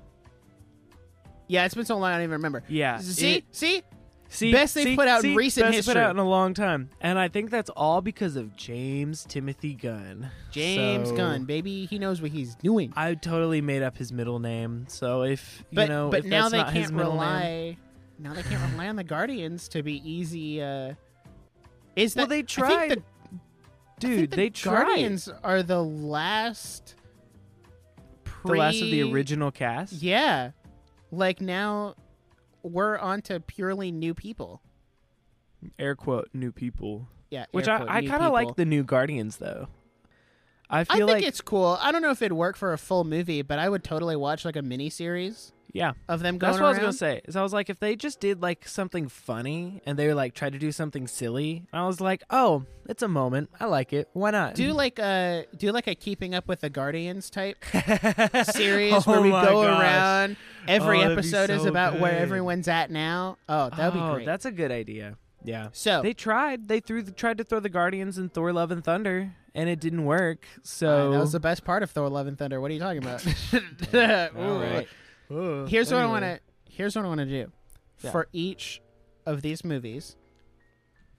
yeah, it's been so long I don't even remember. Yeah. See, it- see, see, best they've see, put out in recent best they history. put out in a long time, and I think that's all because of James Timothy Gunn. James So, Gunn, baby, he knows what he's doing. I totally made up his middle name, so if you but know, but if now that's they not can't rely. name, Now they can't rely on the Guardians to be easy. Uh, is that well, they tried, the- dude. the they tried. Guardians are the last. the last of the original cast. Yeah, like now we're on to purely new people. Air quote new people. Yeah, Which I, quote, I new kind of like the new Guardians though. I I feel think like it's cool. I don't know if it'd work for a full movie, but I would totally watch like a mini series yeah. of them going That's what I was gonna say. Is I was like, if they just did like something funny and they were like tried to do something silly, I was like, oh, it's a moment. I like it. Why not? Do like a do like a Keeping Up with the Guardians type series where Oh we go gosh. around. Every Oh, that'd episode is so about where everyone's at now. Oh, that would Oh, be great. That's a good idea. Yeah. so They tried. They threw the, tried to throw the Guardians in Thor: Love and Thunder, and it didn't work. uh, So that was the best part of Thor: Love and Thunder. What are you talking about? All right. Here's what I want to. Here's what I want to do. Yeah. For each of these movies,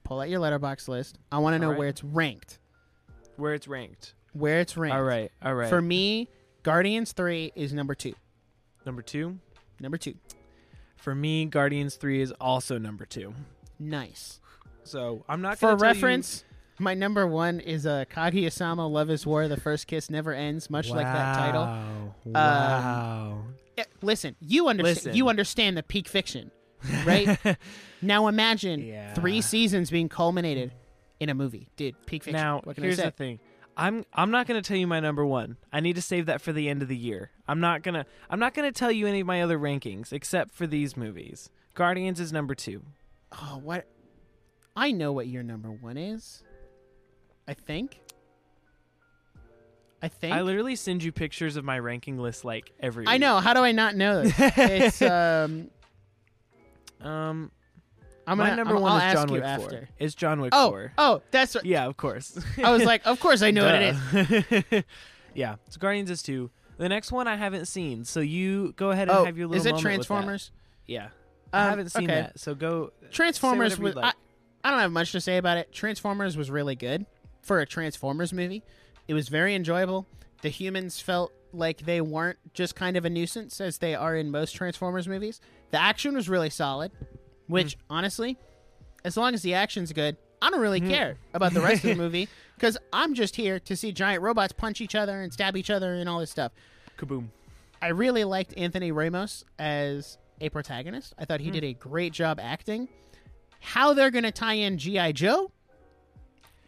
pull out your Letterboxd list. I want to know Alright. where it's ranked. where it's ranked. Where it's ranked. All right. All right. For me, Guardians Three is number two. number two. Number two. For me, Guardians Three is also number two. Nice. So I'm not For gonna you- reference, my number one is uh, Kaguya-sama Love is War, The First Kiss Never Ends, much like that title. Wow. Um, Wow. Eh, listen, you understand Listen. you understand the peak fiction, right? now imagine Yeah. three seasons being culminated in a movie. Dude, peak fiction. Now, here's the thing. I'm I'm not gonna tell you my number one. I need to save that for the end of the year. I'm not gonna I'm not gonna tell you any of my other rankings except for these movies. Guardians is number two. Oh, what? I know what your number one is. I think. I think. I literally send you pictures of my ranking list like every. I week. know. How do I not know this? it's um. Um, I'm my gonna, number I'm- one I'll is John Wick after. Four. Is John Wick Oh, Four? oh, that's what. Yeah, of course. I was like, of course I know what it is. yeah, so Guardians is two. The next one I haven't seen, so you go ahead and Oh, have your little is it moment with that. Transformers? Yeah, I Um, haven't seen okay. that, so go. Transformers was. like. I, I don't have much to say about it. Transformers was really good for a Transformers movie. It was very enjoyable. The humans felt like they weren't just kind of a nuisance as they are in most Transformers movies. The action was really solid, which Mm. honestly, as long as the action's good, I don't really Mhm. care about the rest of the movie because I'm just here to see giant robots punch each other and stab each other and all this stuff. Kaboom. I really liked Anthony Ramos as a protagonist. I thought he Hmm. did a great job acting. How they're going to tie in GI Joe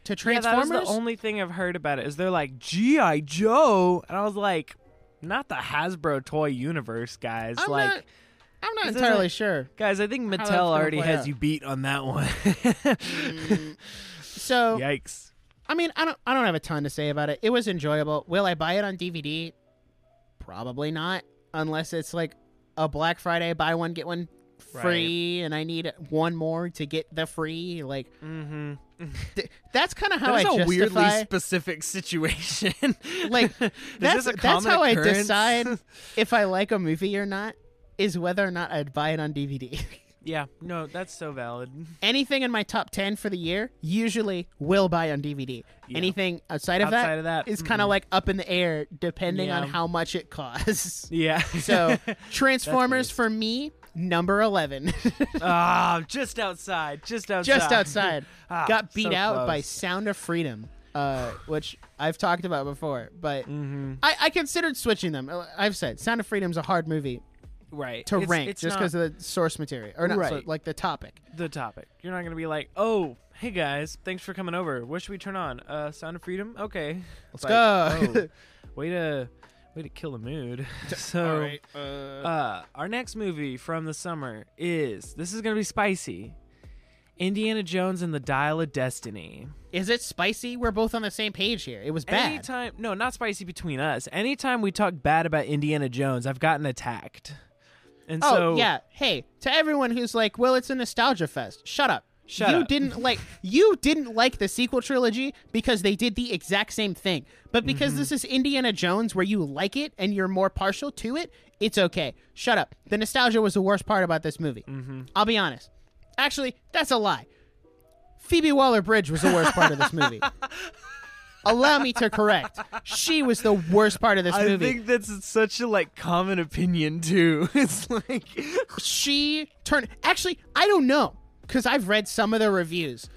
to Yeah, Transformers? that was the only thing I've heard about it. Is they're like GI Joe, and I was like, not the Hasbro toy universe, guys. I'm like, not, I'm not entirely isn't- sure. guys, I think Mattel already has out. you beat on that one. So Yikes. I mean, I don't I don't have a ton to say about it. It was enjoyable. Will I buy it on DVD? Probably not, unless it's like a Black Friday buy one get one free, and I need one more to get the free. Like Mm-hmm. th- that's kind of how That is I justify. A weirdly specific situation. Like, that's that's how I decide if I like a movie or not. Is whether or not I'd buy it on DVD. yeah, no, that's so valid. Anything in my top ten for the year usually will buy on DVD. Yeah. Anything outside of Outside that of that, is kind of mm-mm. like up in the air depending on how much it costs. Yeah. So Transformers for me, number eleven, Ah, just outside, just outside, just outside, Ah, got beat so out by. Sound of Freedom, uh, which I've talked about before. But Mhm. I, I considered switching them. Uh, I've said Sound of Freedom's a hard movie Right to It's- rank it's just because of the source material or not Right. so- like the topic. the topic. You're not gonna be like, oh, hey guys, thanks for coming over. What should we turn on? Uh, Sound of Freedom. Okay, Let's Like, go. oh, way to, way to kill the mood. so, Uh, uh, our next movie from the summer is this is gonna be spicy. Indiana Jones and the Dial of Destiny. is it spicy? We're both on the same page here. It was bad. Anytime, no, not spicy between us. Anytime we talk bad about Indiana Jones, I've gotten attacked. And oh so, yeah. Hey, to everyone who's like, "Well, it's a nostalgia fest." Shut up. Shut you up. didn't like you didn't like the sequel trilogy because they did the exact same thing. But because Mm-hmm. this is Indiana Jones where you like it and you're more partial to it, it's okay. Shut up. The nostalgia was the worst part about this movie. Mm-hmm. I'll be honest. Actually, that's a lie. Phoebe Waller-Bridge was the worst part of this movie. Allow me to correct. She was the worst part of this I movie. I think that's such a like common opinion too. it's like she turned actually i don't know because i've read some of the reviews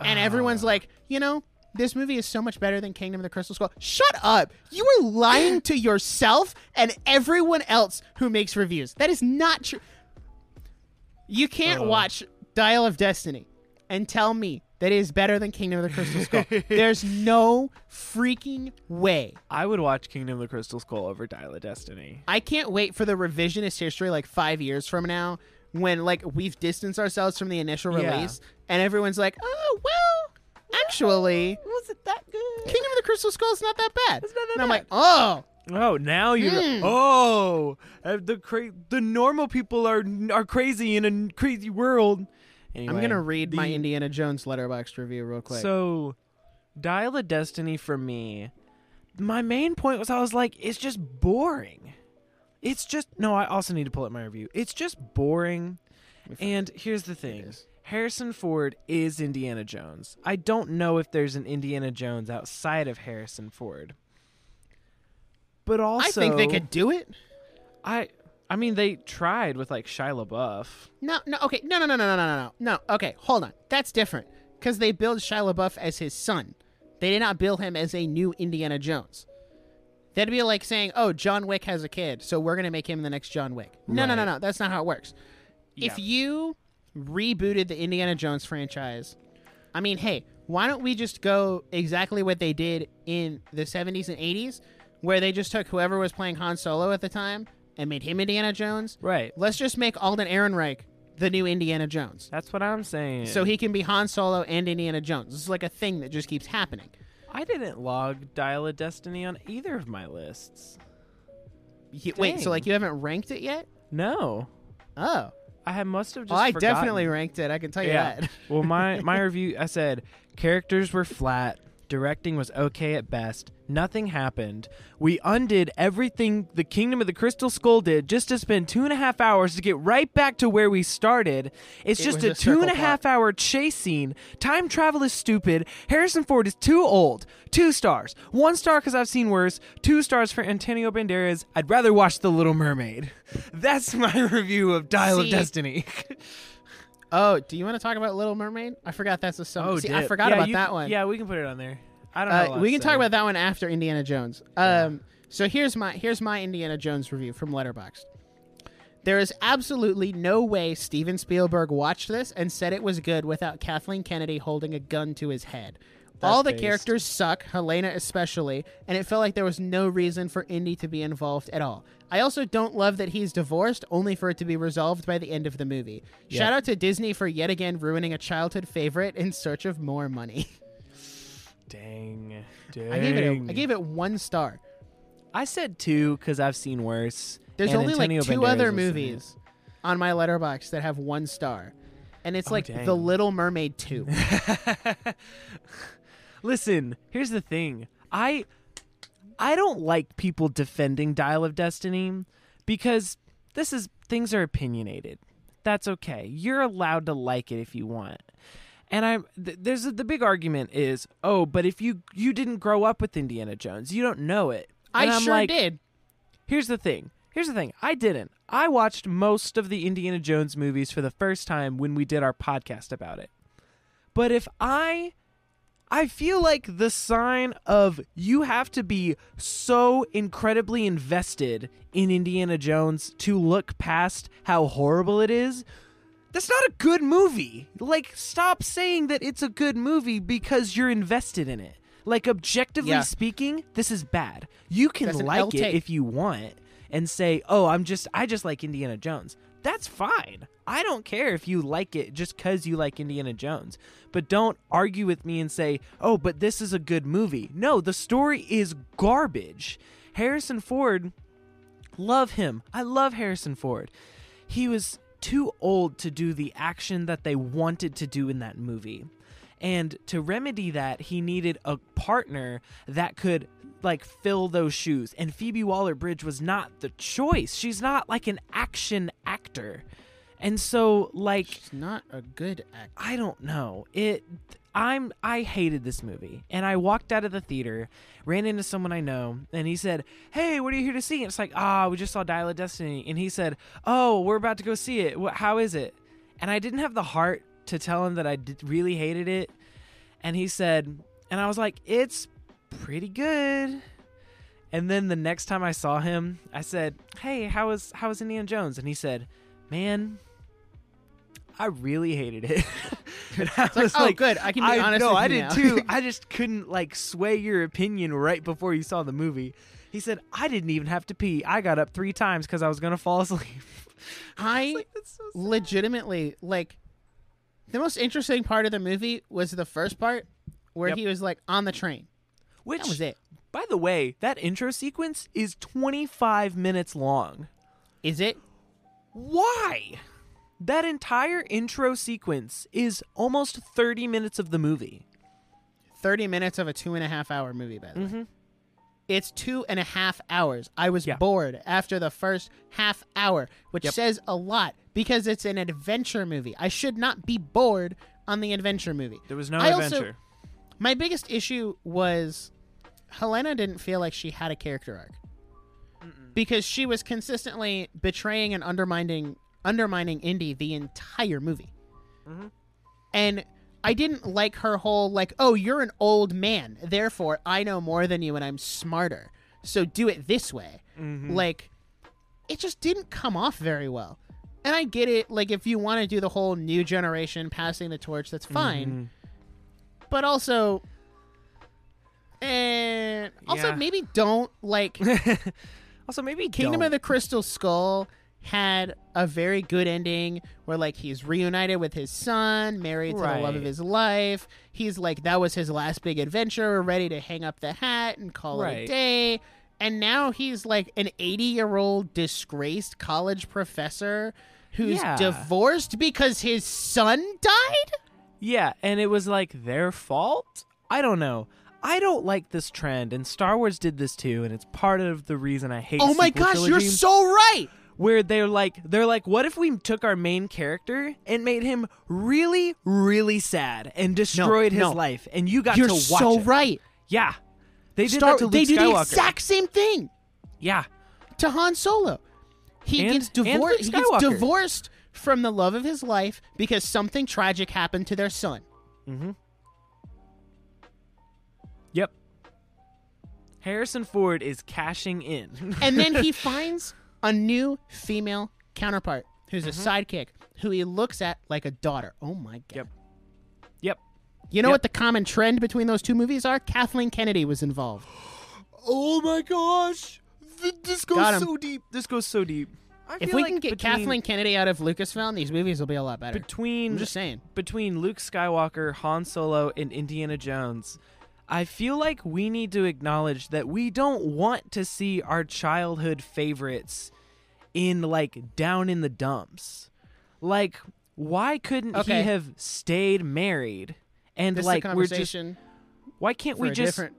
and Ah. everyone's like you know this movie is so much better than kingdom of the crystal skull shut up you are lying to yourself and everyone else who makes reviews that is not true you can't Uh. watch dial of destiny and tell me that is better than Kingdom of the Crystal Skull. There's no freaking way. I would watch Kingdom of the Crystal Skull over Dial of Destiny. I can't wait for the revisionist history like five years from now when like we've distanced ourselves from the initial Yeah. release and everyone's like, oh well, actually, Was it that good? Kingdom of the Crystal Skull is not that bad. It's not that and I'm bad. like, oh, Oh, now you're Hmm. oh uh, the cra- the normal people are are crazy in a crazy world. Anyway, I'm gonna read my the- Indiana Jones Letterboxd review real quick. So, Dial of Destiny for me, my main point was I was like, it's just boring. It's just no. I also need to pull up my review. It's just boring. And here's the thing. Harrison Ford is Indiana Jones. I don't know if there's an Indiana Jones outside of Harrison Ford. But also, I think they could do it. I I mean, they tried with like Shia LaBeouf. No, no, okay, no, no, no, no, no, no, no, no. Okay, hold on. That's different because they build Shia LaBeouf as his son. They did not build him as a new Indiana Jones. That'd be like saying, "Oh, John Wick has a kid, so we're gonna make him the next John Wick." No, no, no, no. That's not how it works. If you rebooted the Indiana Jones franchise, I mean, hey, why don't we just go exactly what they did in the 70s and 80s, where they just took whoever was playing Han Solo at the time and made him Indiana Jones? Right. Let's just make Alden Ehrenreich the new Indiana Jones. That's what I'm saying. So he can be Han Solo and Indiana Jones. This is like a thing that just keeps happening. I didn't log Dial of Destiny on either of my lists. Wait, so like you haven't ranked it yet? No. Oh. I have must have just Oh, I forgotten. definitely ranked it. I can tell you Yeah. that. well, my my review I said characters were flat, directing was okay at best. Nothing happened. We undid everything the Kingdom of the Crystal Skull did just to spend two and a half hours to get right back to where we started. It's It just a, a two and a half plot. hour chase scene. Time travel is stupid. Harrison Ford is too old. Two stars. One star because I've seen worse. Two stars for Antonio Banderas. I'd rather watch The Little Mermaid. That's my review of Dial of Destiny. Oh, do you want to talk about Little Mermaid? I forgot that's a song. Oh, See, I forgot Yeah, about you that one. Yeah, we can put it on there. I don't know. Uh, we can talk about that one after Indiana Jones. Um, so here's my here's my Indiana Jones review from Letterboxd. There is absolutely no way Steven Spielberg watched this and said it was good without Kathleen Kennedy holding a gun to his head. All the based. characters suck, Helena especially, and it felt like there was no reason for Indy to be involved at all. I also don't love that he's divorced, only for it to be resolved by the end of the movie. Shout out to Disney for yet again ruining a childhood favorite in search of more money. Dang. Dang. I gave it a, I gave it one star. I said two because I've seen worse. There's only Antonio like two Banderas other was in it. movies on my Letterboxd that have one star. And it's Oh, like dang. The Little Mermaid 2. Listen, here's the thing. I I don't like people defending Dial of Destiny because this is things are opinionated. That's okay. You're allowed to like it if you want. And I th- there's a, the big argument is, "Oh, but if you you didn't grow up with Indiana Jones, you don't know it." I I'm sure like, did. Here's the thing. Here's the thing. I didn't. I watched most of the Indiana Jones movies for the first time when we did our podcast about it. But if I I feel like the sign of you have to be so incredibly invested in Indiana Jones to look past how horrible it is. That's not a good movie. Like stop saying that it's a good movie because you're invested in it. Like objectively Yeah. speaking, this is bad. You can like it if you want and say, "Oh, I'm just I just like Indiana Jones." That's fine. I don't care if you like it just cuz you like Indiana Jones. But don't argue with me and say, "Oh, but this is a good movie." No, the story is garbage. Harrison Ford love him. I love Harrison Ford. He was too old to do the action that they wanted to do in that movie. And to remedy that, he needed a partner that could like fill those shoes. And Phoebe Waller-Bridge was not the choice. She's not like an action actor. And so like It's not a good act. I don't know. It I'm I hated this movie. And I walked out of the theater, ran into someone I know, and he said, "Hey, what are you here to see?" And it's like, "Ah, we just saw Dial of Destiny." And he said, "Oh, we're about to go see it. Wh- How is it?" And I didn't have the heart to tell him that I did, really hated it. And he said, and I was like, "It's pretty good." And then the next time I saw him, I said, "Hey, how was how was Indiana Jones?" And he said, "Man, I really hated it." And I It's like, was oh, good. I can be I, honest no, with I did now. too. I just couldn't like sway your opinion right before you saw the movie. He said, I didn't even have to pee. I got up three times because I was going to fall asleep. I like, so legitimately like the most interesting part of the movie was the first part where Yep. he was like on the train. Which, That was it. by the way, that intro sequence is 25 minutes long. Is it? Why? That entire intro sequence is almost 30 minutes of the movie. 30 minutes of a two and a half hour movie, by the way. Mhm. It's two and a half hours. I was Yeah. bored after the first half hour, which Yep. says a lot because it's an adventure movie. I should not be bored on the adventure movie. There was no I also- adventure. My biggest issue was Helena didn't feel like she had a character arc because she was consistently betraying and undermining undermining Indy the entire movie. Mhm. And I didn't like her whole like, "Oh, you're an old man, therefore I know more than you and I'm smarter. So do it this way." Mhm. Like it just didn't come off very well. And I get it, like if you want to do the whole new generation passing the torch, that's fine Mhm. but also and also Yeah. maybe don't like also, maybe Kingdom don't. of the Crystal Skull had a very good ending where like he's reunited with his son, married to the love of his life. He's like that was his last big adventure, we're ready to hang up the hat and call it a day. And now he's like an 80-year-old disgraced college professor who's Yeah. divorced because his son died? Yeah, and it was like their fault? I don't know. I don't like this trend, and Star Wars did this too, and it's part of the reason I hate. Oh my gosh, you're so right. Where they're like, they're like, what if we took our main character and made him really, really sad and destroyed his no. life, and you got You're to watch it? so it? right. Yeah, they did Star- that to Luke they did Skywalker. the exact same thing yeah, to Han Solo. He And- gets divorced. He gets divorced from the love of his life because something tragic happened to their son. Mm-hmm. Yep. Harrison Ford is cashing in. And then he finds a new female counterpart who's Mm-hmm. a sidekick who he looks at like a daughter. Oh my god. Yep. yep. You know Yep. what the common trend between those two movies are? Kathleen Kennedy was involved. Oh my gosh. Th- This goes so deep. This goes so deep. I If we like can get between, Kathleen Kennedy out of Lucasfilm, these movies will be a lot better. between I'm just saying. between Luke Skywalker, Han Solo, and Indiana Jones, I feel like we need to acknowledge that we don't want to see our childhood favorites in like down in the dumps. Like, why couldn't Okay. he have stayed married? And This like we're just why can't we just different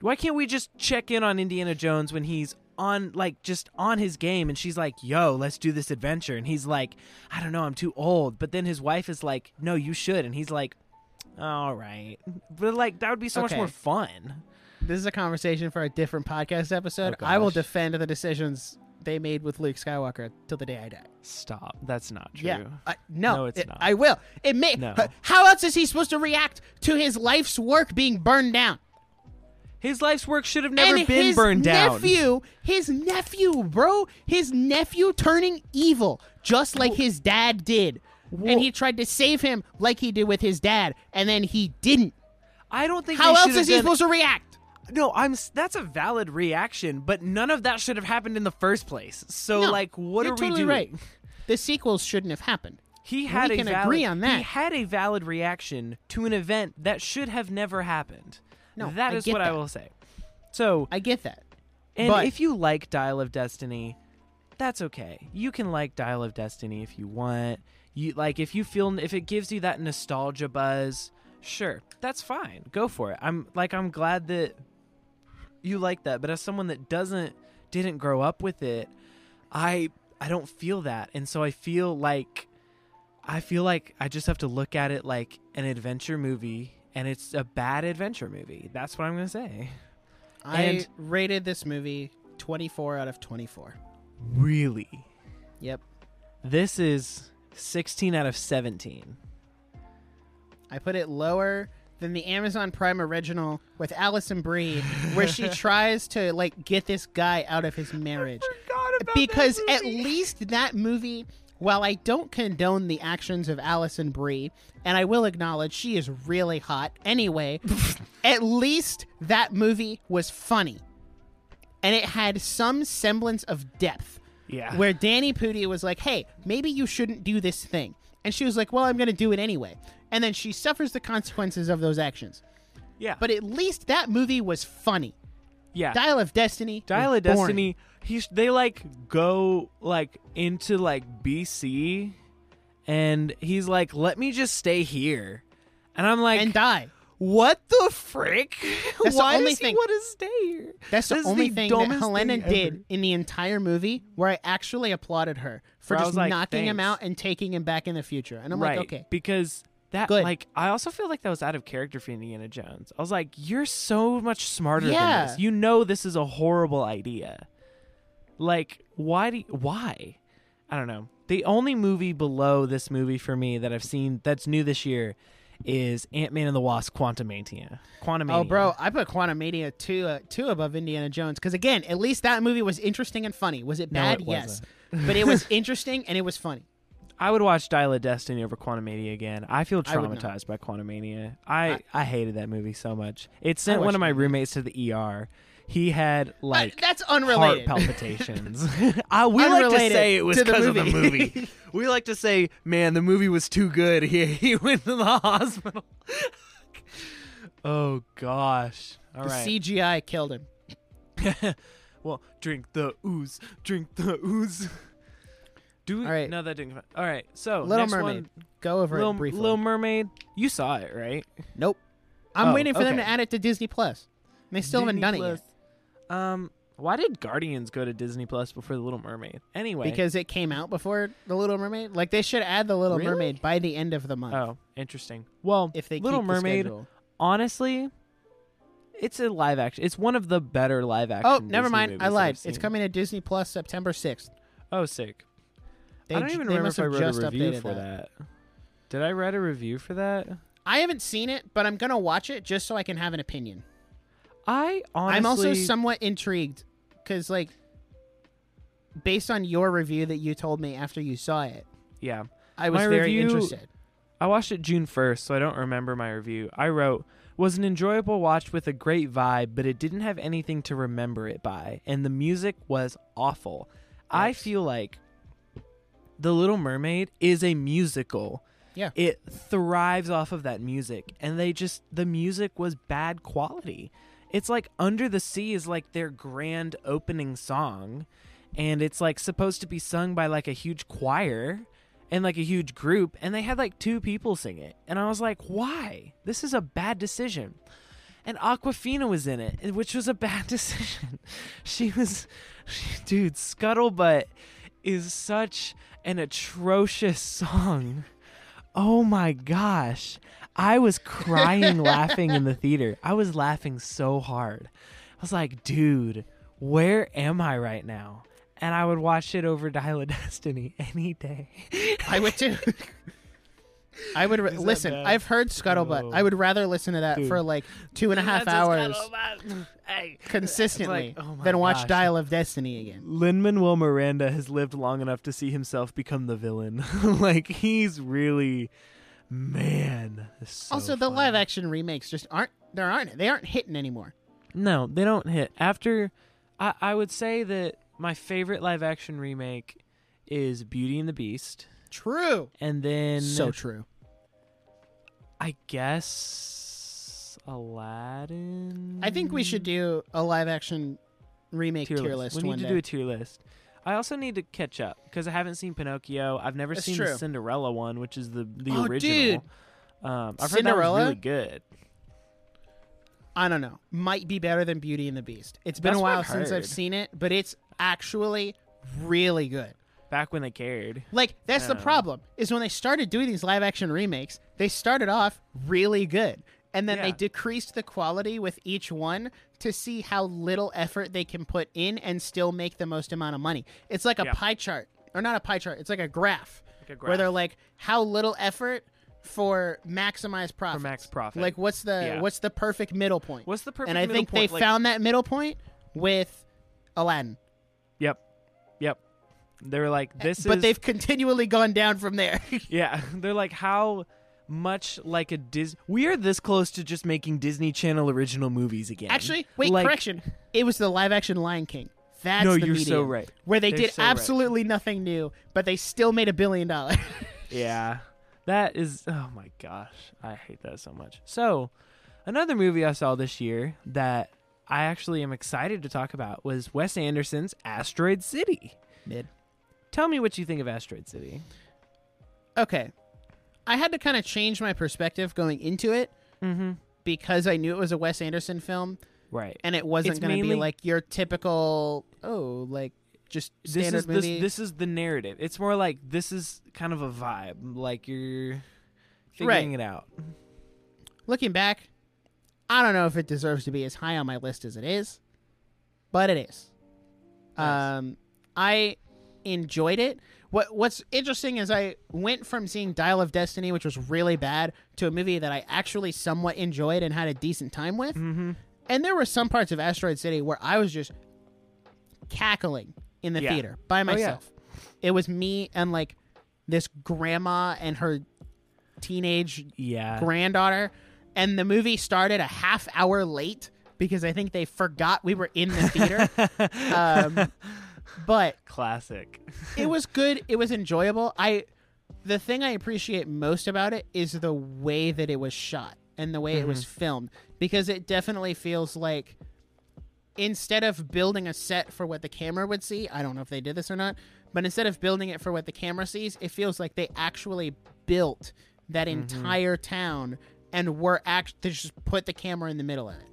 why can't we just check in on Indiana Jones when he's on like just on his game and she's like, "Yo, let's do this adventure." And he's like, "I don't know, I'm too old." But then his wife is like, "No, you should." And he's like, "All right." But like that would be so much Okay. more fun. This is a conversation for a different podcast episode. Oh, I will gosh. defend the decisions they made with Luke Skywalker till the day I die. Stop. That's not true. Yeah, I, no, No, it's it- not. I will. It may. No. How else is he supposed to react to his life's work being burned down? His life's work should have never and been his burned down. His nephew, his nephew, bro, his nephew turning evil, just like his dad did. And he tried to save him like he did with his dad, and then he didn't. I don't think How they else is he done- supposed to react? No, I'm. s- That's a valid reaction, but none of that should have happened in the first place. So, No, like, what you're are totally we doing? right. The sequels shouldn't have happened. He had We a can valid, agree on that. He had a valid reaction to an event that should have never happened. No, that I is get what I that. will say. So, I get that. and but- if you like Dial of Destiny, that's okay. You can like Dial of Destiny if you want. You like if you feel if it gives you that nostalgia buzz, sure, that's fine. Go for it. I'm like I'm glad that you like that, but as someone that doesn't didn't grow up with it, I I don't feel that. And so I feel like I feel like I just have to look at it like an adventure movie and it's a bad adventure movie. That's what I'm going to say. I And- rated this movie 24 out of 24. Really? Yep. This is 16 out of 17. I put it lower than the Amazon Prime original with Alison Brie, where she tries to like get this guy out of his marriage. because at least that movie while I don't condone the actions of Alison Brie, and I will acknowledge she is really hot anyway, at least that movie was funny. And it had some semblance of depth. Yeah. Where Danny Pudi was like, hey, maybe you shouldn't do this thing. And she was like, well, I'm going to do it anyway. And then she suffers the consequences of those actions. yeah. But at least that movie was funny. yeah. Dial of Destiny. Dial of. Destiny. He's they like go like into like BC, and he's like, "Let me just stay here," and I'm like, And die. "What the frick? That's the Why only does thing- he want to stay here?" That's the This only thing that Helena thing did in the entire movie where I actually applauded her for Where just like, knocking him out and taking him back in the future. And I'm right? like, okay. because that Good. like I also feel like that was out of character for Indiana Jones. I was like, "You're so much smarter Yeah. than this. You know this is a horrible idea. Like, why do you, why? I don't know. The only movie below this movie for me that I've seen that's new this year is Ant Man and the Wasp: Quantumania. Quantumania. Oh, bro, I put Quantumania two uh, two above Indiana Jones because again, at least that movie was interesting and funny. Was it No, bad? it yes, but it was interesting and it was funny. I would watch Dial of Destiny over Quantumania again. I feel I traumatized by Quantumania. I, I- I hated that movie so much. It sent one of my roommates to the ER. He had like Uh, that's heart unrelated. palpitations. I, we like to say it was because of the movie. we like to say, man, the movie was too good. He he went to the hospital. oh gosh. All the right. CGI killed him. well, drink the ooze. Drink the ooze. Do we? All right. No, that didn't. All right. So Little next Mermaid. one, Go over Little, it briefly. Little Mermaid. You saw it, right? nope. I'm Oh, waiting for them to add it to Disney Plus. They still haven't Disney done it yet Um, why did Guardians go to Disney Plus before The Little Mermaid? Anyway, because it came out before The Little Mermaid. Like they should add The Little Really? Mermaid by the end of the month. oh, interesting. Well, if they Little keep the Mermaid, schedule. honestly, it's a live action. It's one of the better live action. Oh, never Disney mind. movies I lied. It's seen. coming to Disney Plus September 6th. Oh, sick. They, I don't even they remember must if I have wrote just a review updated for that. that. Did I write a review for that? I haven't seen it, but I'm gonna watch it just so I can have an opinion. I honestly, I'm also somewhat intrigued because, like, based on your review that you told me after you saw it, yeah. I was My very review- interested. I watched it June 1st, so I don't remember my review. I wrote, was an enjoyable watch with a great vibe, but it didn't have anything to remember it by, and the music was awful. I feel like The Little Mermaid is a musical. Yeah. It thrives off of that music, and they just, the music was bad quality. It's like Under the Sea is like their grand opening song, and it's like supposed to be sung by like a huge choir and like a huge group and they had like two people sing it. And i was like why? This is a bad decision. And Awkwafina was in it which was a bad decision. She was dude scuttlebutt is such an atrocious song. Oh my gosh i was crying laughing in the theater i was laughing so hard i was like dude where am i right now and I would watch it over Dial of Destiny any day. I would too. I would re- listen. bad? I've heard Scuttlebutt. Oh. I would rather listen to that Dude. for like two and a half hours consistently like, oh than watch gosh. Dial of Destiny again. Lin Manuel Miranda has lived long enough to see himself become the villain. like he's really, man. so also, the live action remakes just aren't. There aren't. They aren't hitting anymore. No, they don't hit. After, I I would say that my favorite live action remake is Beauty and the Beast, True. and then So true. I guess Aladdin. I think we should do a live action remake tier, list. We need to day. do a tier list. I also need to catch up because I haven't seen Pinocchio. I've never That's seen true. the Cinderella one, which is the the Oh, original. Um, I've heard that Cinderella? was really good. I don't know. Might be better than Beauty and the Beast. It's been That's a while I've since I've seen it, but it's actually really good. Back when they cared. Like that's the problem is when they started doing these live action remakes, they started off really good. And then they decreased the quality with each one to see how little effort they can put in and still make the most amount of money. It's like a Yeah. pie chart. Or not a pie chart, it's like a graph, Like a where they're like how little effort for maximized profit. For max profit. Like what's the Yeah. what's the perfect middle point? What's the perfect and I think point? they Like- found that middle point with Aladdin. Yep. Yep. They were like, "This but is," they've continually gone down from there. yeah, they're like, "How much like a Dis? We are this close to just making Disney Channel original movies again." Actually, wait, Like- correction. It was the live action Lion King. That's No, the you're so right. Where they They're did so right. absolutely nothing new, but they still made a billion dollars. Yeah. That is oh my gosh. I hate that so much. So, another movie I saw this year that I actually am excited to talk about was Wes Anderson's Asteroid City. Mid. Tell me what you think of Asteroid City. Okay. I had to kind of change my perspective going into it Mhm. because I knew it was a Wes Anderson film Right. and it wasn't going to be like your typical oh, like just This is this, movie. this is the narrative. It's more like this is kind of a vibe, like you're Right. figuring it out. Looking back, I don't know if it deserves to be as high on my list as it is, but it is. Nice. Um, I enjoyed it. What What's interesting is I went from seeing Dial of Destiny, which was really bad, to a movie that I actually somewhat enjoyed and had a decent time with. Mm-hmm. And there were some parts of Asteroid City where I was just cackling in the Yeah. theater by Oh, yeah. myself. It was me and like this grandma and her teenage Yeah. granddaughter, and the movie started a half hour late because I think they forgot we were in the theater. um, but Classic. it was good. It was enjoyable. I the thing I appreciate most about it is the way that it was shot and the way it was mm-hmm. filmed because it definitely feels like instead of building a set for what the camera would see, I don't know if they did this or not, but instead of building it for what the camera sees, it feels like they actually built that mm-hmm. entire town and were act they just put the camera in the middle of it.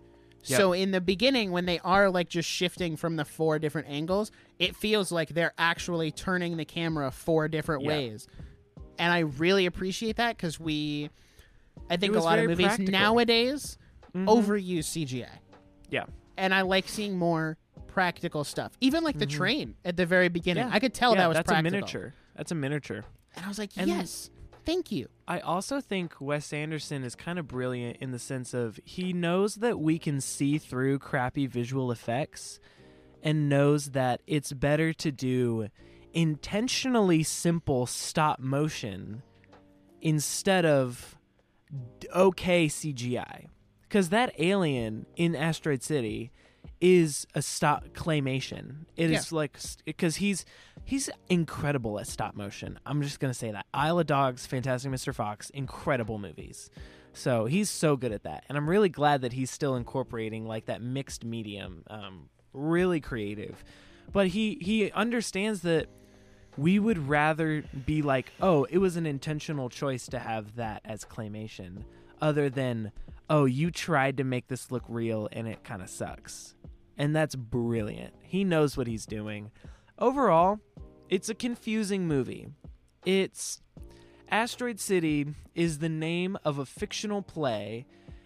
Yep. So in the beginning when they are like just shifting from the four different angles, it feels like they're actually turning the camera four different Yeah. ways. And I really appreciate that cuz we I think a lot of movies practical. nowadays Mhm. overuse CGI Yeah. and I like seeing more practical stuff. Even like the train at the very beginning, Yeah. I could tell yeah, that was that's practical. a miniature. That's a miniature. and I was like, And- yes, thank you. I also think Wes Anderson is kind of brilliant in the sense of he knows that we can see through crappy visual effects and knows that it's better to do intentionally simple stop motion instead of okay CGI. Cuz that alien in Asteroid City is a stop claymation. It is Yeah. like because he's he's incredible at stop motion. I'm just gonna say that Isle of Dogs, Fantastic Mr. Fox, incredible movies. So he's so good at that, and I'm really glad that he's still incorporating like that mixed medium. Um, really creative, but he he understands that we would rather be like, oh, it was an intentional choice to have that as claymation, other than oh, you tried to make this look real and it kind of sucks. And that's brilliant. He knows what he's doing. Overall, it's a confusing movie. It's Asteroid City is the name of a fictional play,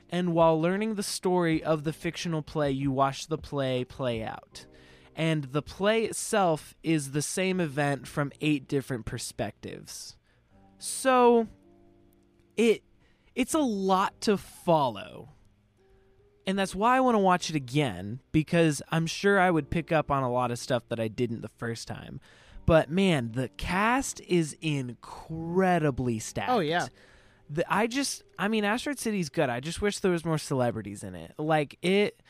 and while learning the story of the fictional play, you watch the play play out. And the play itself is the same event from eight different perspectives. So it it's a lot to follow. And that's why I want to watch it again because I'm sure I would pick up on a lot of stuff that I didn't the first time. But man, the cast is incredibly stacked. Oh, yeah. The, I just I mean Asteroid City's good. I just wish there was more celebrities in it. Like it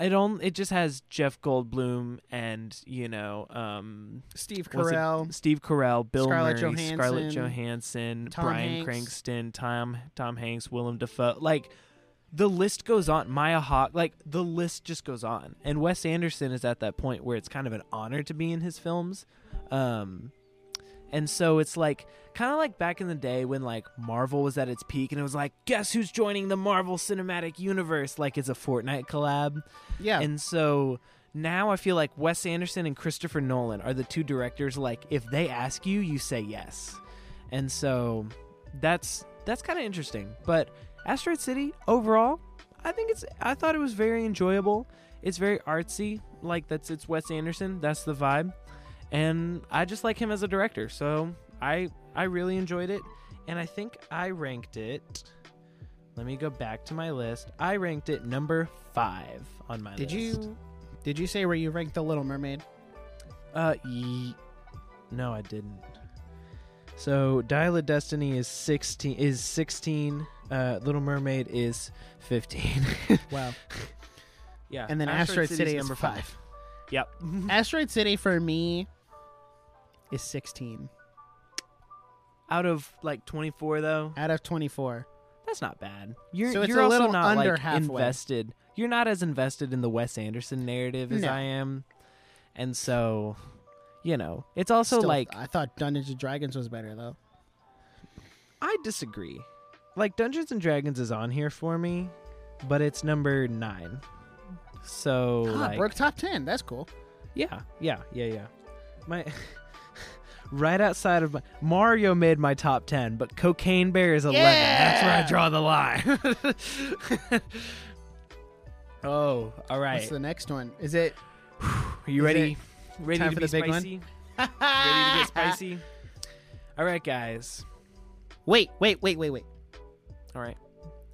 it don't it just has Jeff Goldblum and, you know, um Steve Carell, Steve Carell, Bill Scarlett Murray, Scarlett Johansson, Johansson, Tom Brian Hanks. Cranston, Tom Tom Hanks, Willem Dafoe. Like the list goes on. Maya Hawke, like the list just goes on. And Wes Anderson is at that point where it's kind of an honor to be in his films. Um and so it's like kind of like back in the day when like Marvel was at its peak and it was like, guess who's joining the Marvel Cinematic Universe? Like it's a Fortnite collab. yeah, And so now I feel like Wes Anderson and Christopher Nolan are the two directors like if they ask you, you say yes. And so that's that's kind of interesting. But Asteroid City overall, I think it's I thought it was very enjoyable. It's very artsy, like that's it's Wes Anderson, that's the vibe. And I just like him as a director. So I I really enjoyed it and I think I ranked it let me go back to my list. I ranked it number five on my did list. you did you say where you ranked the Little Mermaid? Uh, ye- No, I didn't. So Dial of Destiny is sixteen. Is sixteen. Uh, Little Mermaid is fifteen. Wow. yeah. And then Asteroid, City's City is number five. Yep. Asteroid City for me is 16 Out of like twenty four though, out of 24. that's not bad. You're So it's you're a also little not under like halfway. invested. You're not as invested in the Wes Anderson narrative as No. I am, and so, you know, it's also Still, like I thought Dungeons and Dragons was better though. I disagree. Like Dungeons and Dragons is on here for me, but it's number nine. So Ah, like, broke top 10. That's cool. yeah, yeah, yeah, yeah. My right outside of my Mario made my top ten, but Cocaine Bear is eleven. That's where I draw the line. oh, all right. What's the next one? Is it Are you is ready? Ready time to for be the big one? spicy? ready to get spicy? All right, guys. Wait, wait, wait, wait, wait. All right.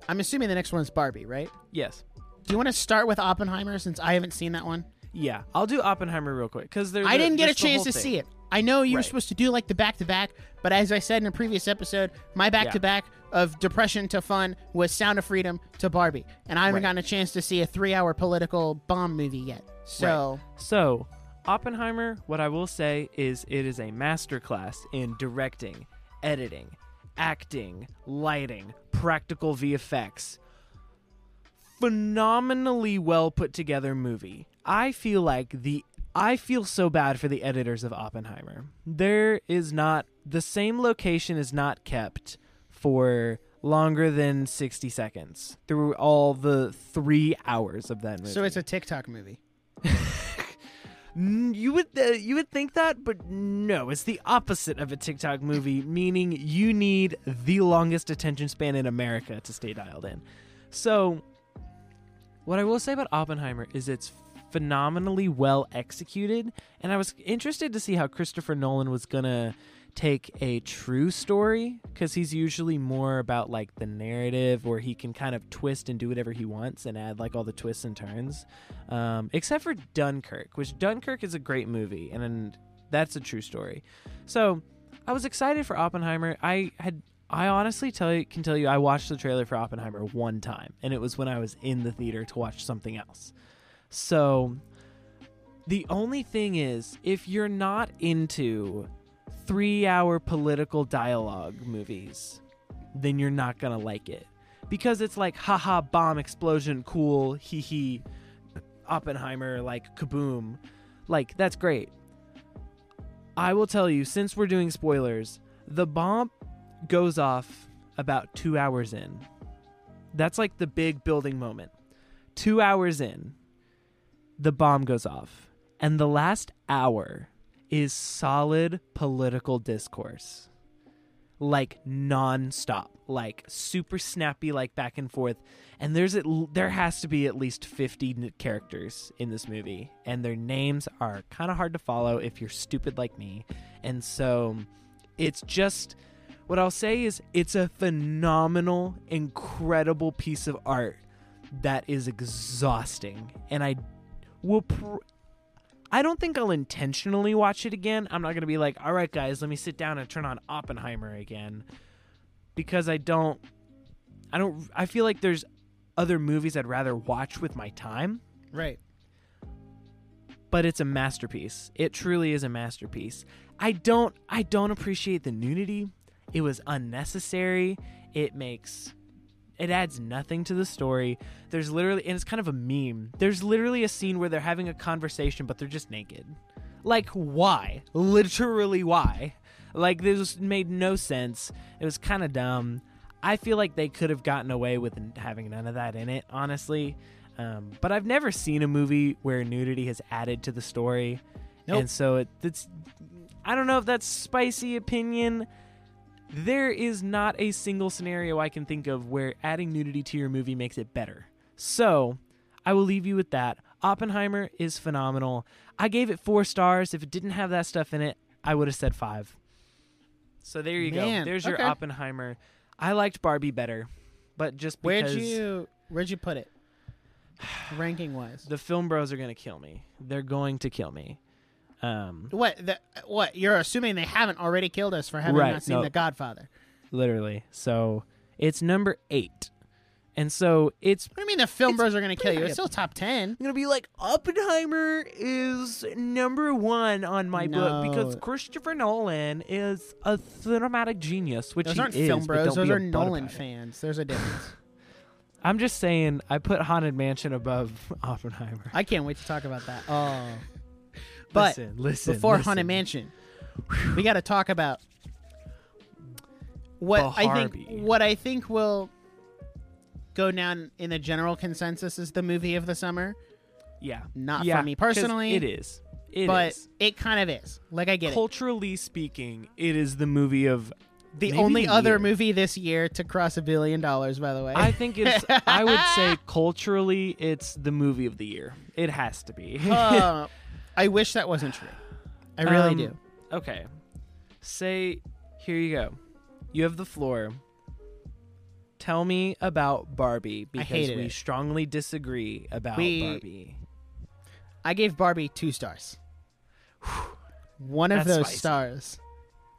I'm assuming the next one's Barbie, right? Yes. Do you want to start with Oppenheimer since I haven't seen that one? Yeah, I'll do Oppenheimer real quick because there's. I didn't get a chance to thing. see it. I know you were Right. supposed to do like the back to back, but as I said in a previous episode, my back to back of depression to fun was Sound of Freedom to Barbie, and I haven't Right. gotten a chance to see a three hour political bomb movie yet. So So, Oppenheimer, what I will say is it is a masterclass in directing, editing, acting, lighting, practical VFX. Phenomenally well put together movie. I feel like the I feel so bad for the editors of Oppenheimer. There is not the same location is not kept for longer than 60 seconds through all the 3 hours of that movie. so it's a TikTok movie. You would uh, you would think that, but no, it's the opposite of a TikTok movie, meaning you need the longest attention span in America to stay dialed in. So, what I will say about Oppenheimer is it's phenomenally well executed, and I was interested to see how Christopher Nolan was gonna take a true story because he's usually more about like the narrative where he can kind of twist and do whatever he wants and add like all the twists and turns um, except for dunkirk which dunkirk is a great movie and, and that's a true story. So i was excited for oppenheimer. I had i honestly tell you can tell you i watched the trailer for oppenheimer one time and it was when i was in the theater to watch something else so the only thing is if you're not into three hour political dialogue movies, then you're not gonna like it. Because it's like, haha, bomb explosion, cool, hee hee, Oppenheimer, like kaboom. Like, that's great. I will tell you, since we're doing spoilers, the bomb goes off about two hours in. That's like the big building moment. Two hours in, the bomb goes off. And the last hour is solid political discourse. Like non-stop, like super snappy, like back and forth. And there's at, there has to be at least 50 n- characters in this movie, and their names are kind of hard to follow if you're stupid like me. And so, it's just what I'll say is it's a phenomenal, incredible piece of art that is exhausting, and I will. Pr- I don't think I'll intentionally watch it again. I'm not going to be like, all right, guys, let me sit down and turn on Oppenheimer again. Because I don't. I don't. I feel like there's other movies I'd rather watch with my time, Right. but it's a masterpiece. It truly is a masterpiece. I don't. I don't appreciate the nudity. It was unnecessary. It makes. It adds nothing to the story. There's literally, and it's kind of a meme. There's literally a scene where they're having a conversation, but they're just naked. Like, why? Literally, why? Like, this made no sense. It was kind of dumb. I feel like they could have gotten away with having none of that in it, honestly. Um, but I've never seen a movie where nudity has added to the story, Nope. and so it, it's. I don't know if that's spicy opinion. There is not a single scenario I can think of where adding nudity to your movie makes it better. So, I will leave you with that. Oppenheimer is phenomenal. I gave it four stars. If it didn't have that stuff in it, I would have said five. So there you Man, go. There's your okay. Oppenheimer. I liked Barbie better, but just because Where'd you Where'd you put it? Ranking wise. the film bros are going to kill me. They're going to kill me. Um, What? The, what? You're assuming they haven't already killed us for having Right, not seen no. The Godfather. literally. So it's number eight, and so it's What do you mean the film bros are going to kill you? It's still top ten. I'm gonna be like Oppenheimer is number one on my book because Christopher Nolan is a cinematic genius, which Those he aren't is. film bros. Those are Nolan fans. There's a difference. I'm just saying, I put Haunted Mansion above Oppenheimer. I can't wait to talk about that. Oh, but listen, listen, before listen. Haunted Mansion, we got to talk about what I think. What I think will go down in the general consensus is the movie of the summer. yeah, Not yeah, for me personally. It is. It but is. it kind of is. Like I get it. Culturally speaking, it is the movie of The only other year. movie this year to cross a billion dollars, by the way. I think it's. I would say culturally, it's the movie of the year. It has to be. Uh, I wish that wasn't true. I really Um, do. Okay. Say, here you go. You have the floor. Tell me about Barbie because we it. strongly disagree about We- Barbie. I gave Barbie two stars. One of That's those spicy. stars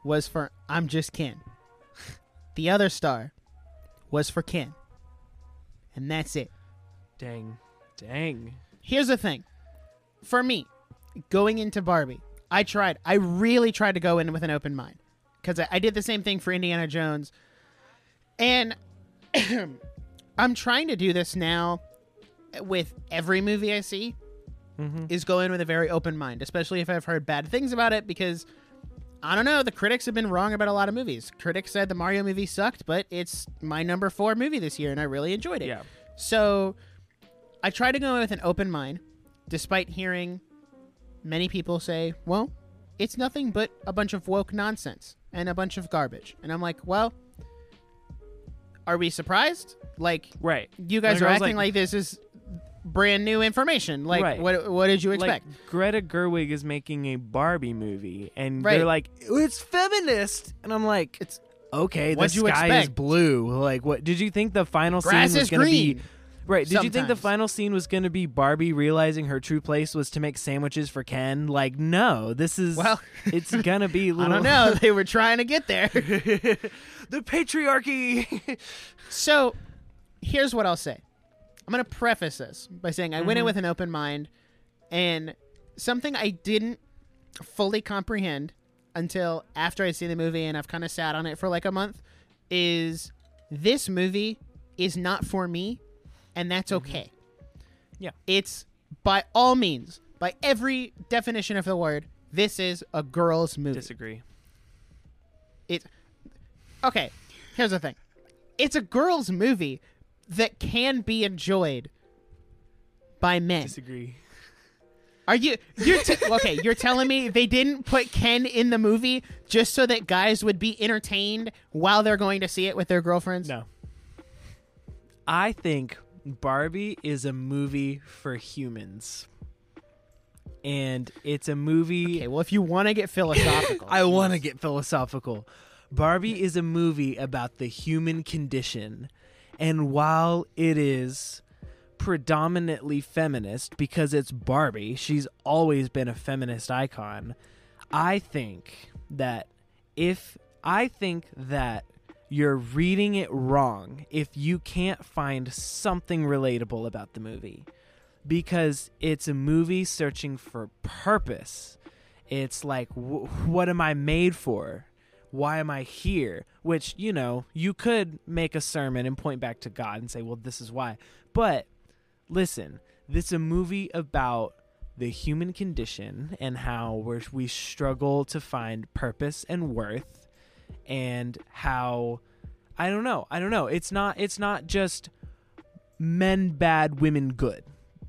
was for I'm just Ken. The other star was for Ken. And that's it. Dang. Dang. Here's the thing. For me, going into Barbie, I tried. I really tried to go in with an open mind. Because I, I did the same thing for Indiana Jones. And I'm trying to do this now with every movie I see Mm-hmm. is go in with a very open mind, especially if I've heard bad things about it because I don't know, the critics have been wrong about a lot of movies. Critics said the Mario movie sucked, but it's my number 4 movie this year and I really enjoyed it. Yeah. So I try to go in with an open mind despite hearing many people say, "Well, it's nothing but a bunch of woke nonsense and a bunch of garbage." And I'm like, "Well, are we surprised? Like Right. you guys Like, are acting like- like, this is brand new information. Like, Right. what what did you expect? Like Greta Gerwig is making a Barbie movie, and Right. they're like, "It's feminist," and I'm like, It's- okay. The What'd you sky is blue. Like, what did you think the final Grass scene was going to be? Right. Did you think the Sometimes. final scene was going to be Barbie realizing her true place was to make sandwiches for Ken? Like, no. This is Well, it's going to be I little don't know. they were trying to get there. the patriarchy. so, here's what I'll say. I'm going to preface this by saying I went in Mhm. with an open mind, and something I didn't fully comprehend until after I'd seen the movie and I've kind of sat on it for like a month is this movie is not for me, and that's mm-hmm. okay. Yeah. It's by all means, by every definition of the word, this is a girl's movie. Disagree. It okay. Here's the thing. It's a girls' movie that can be enjoyed by men. Disagree. Are you? You're t- okay. You're telling me they didn't put Ken in the movie just so that guys would be entertained while they're going to see it with their girlfriends? No. I think Barbie is a movie for humans. And it's a movie Okay. Well, if you want to get philosophical, I want to get philosophical. Barbie is a movie about the human condition. And while it is predominantly feminist because it's Barbie, she's always been a feminist icon. I think that if I think that you're reading it wrong if you can't find something relatable about the movie because it's a movie searching for purpose. It's like, wh- what am I made for? Why am I here? Which, you know, you could make a sermon and point back to God and say, well, this is why. But listen, this is a movie about the human condition and how we struggle to find purpose and worth and how I don't know. I don't know. It's not it's not just men bad, women good.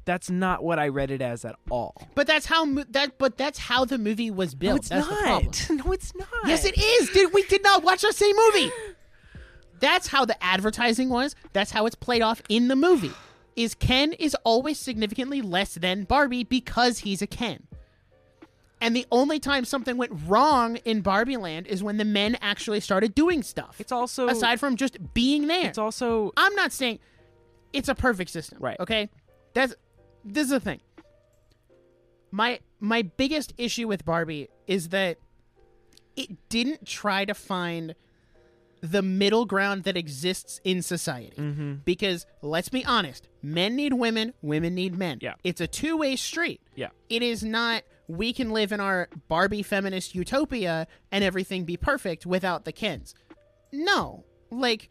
That's not what I read it as at all. But that's how mo- that. But that's how the movie was built. no, it's that's The problem. not. No, it's not. Yes, it is. Did we did not watch the same movie? That's how the advertising was. That's how it's played off in the movie. Is Ken is always significantly less than Barbie because he's a Ken. And the only time something went wrong in Barbie Land is when the men actually started doing stuff. It's also aside from just being there. It's also I'm not saying it's a perfect system. Right. Okay. That's this is the thing. my my biggest issue with Barbie is that it didn't try to find the middle ground that exists in society. Mm-hmm. Because let's be honest, men need women, women need men. Yeah. It's a two-way street. Yeah. It is not we can live in our Barbie feminist utopia and everything be perfect without the Kens. No. Like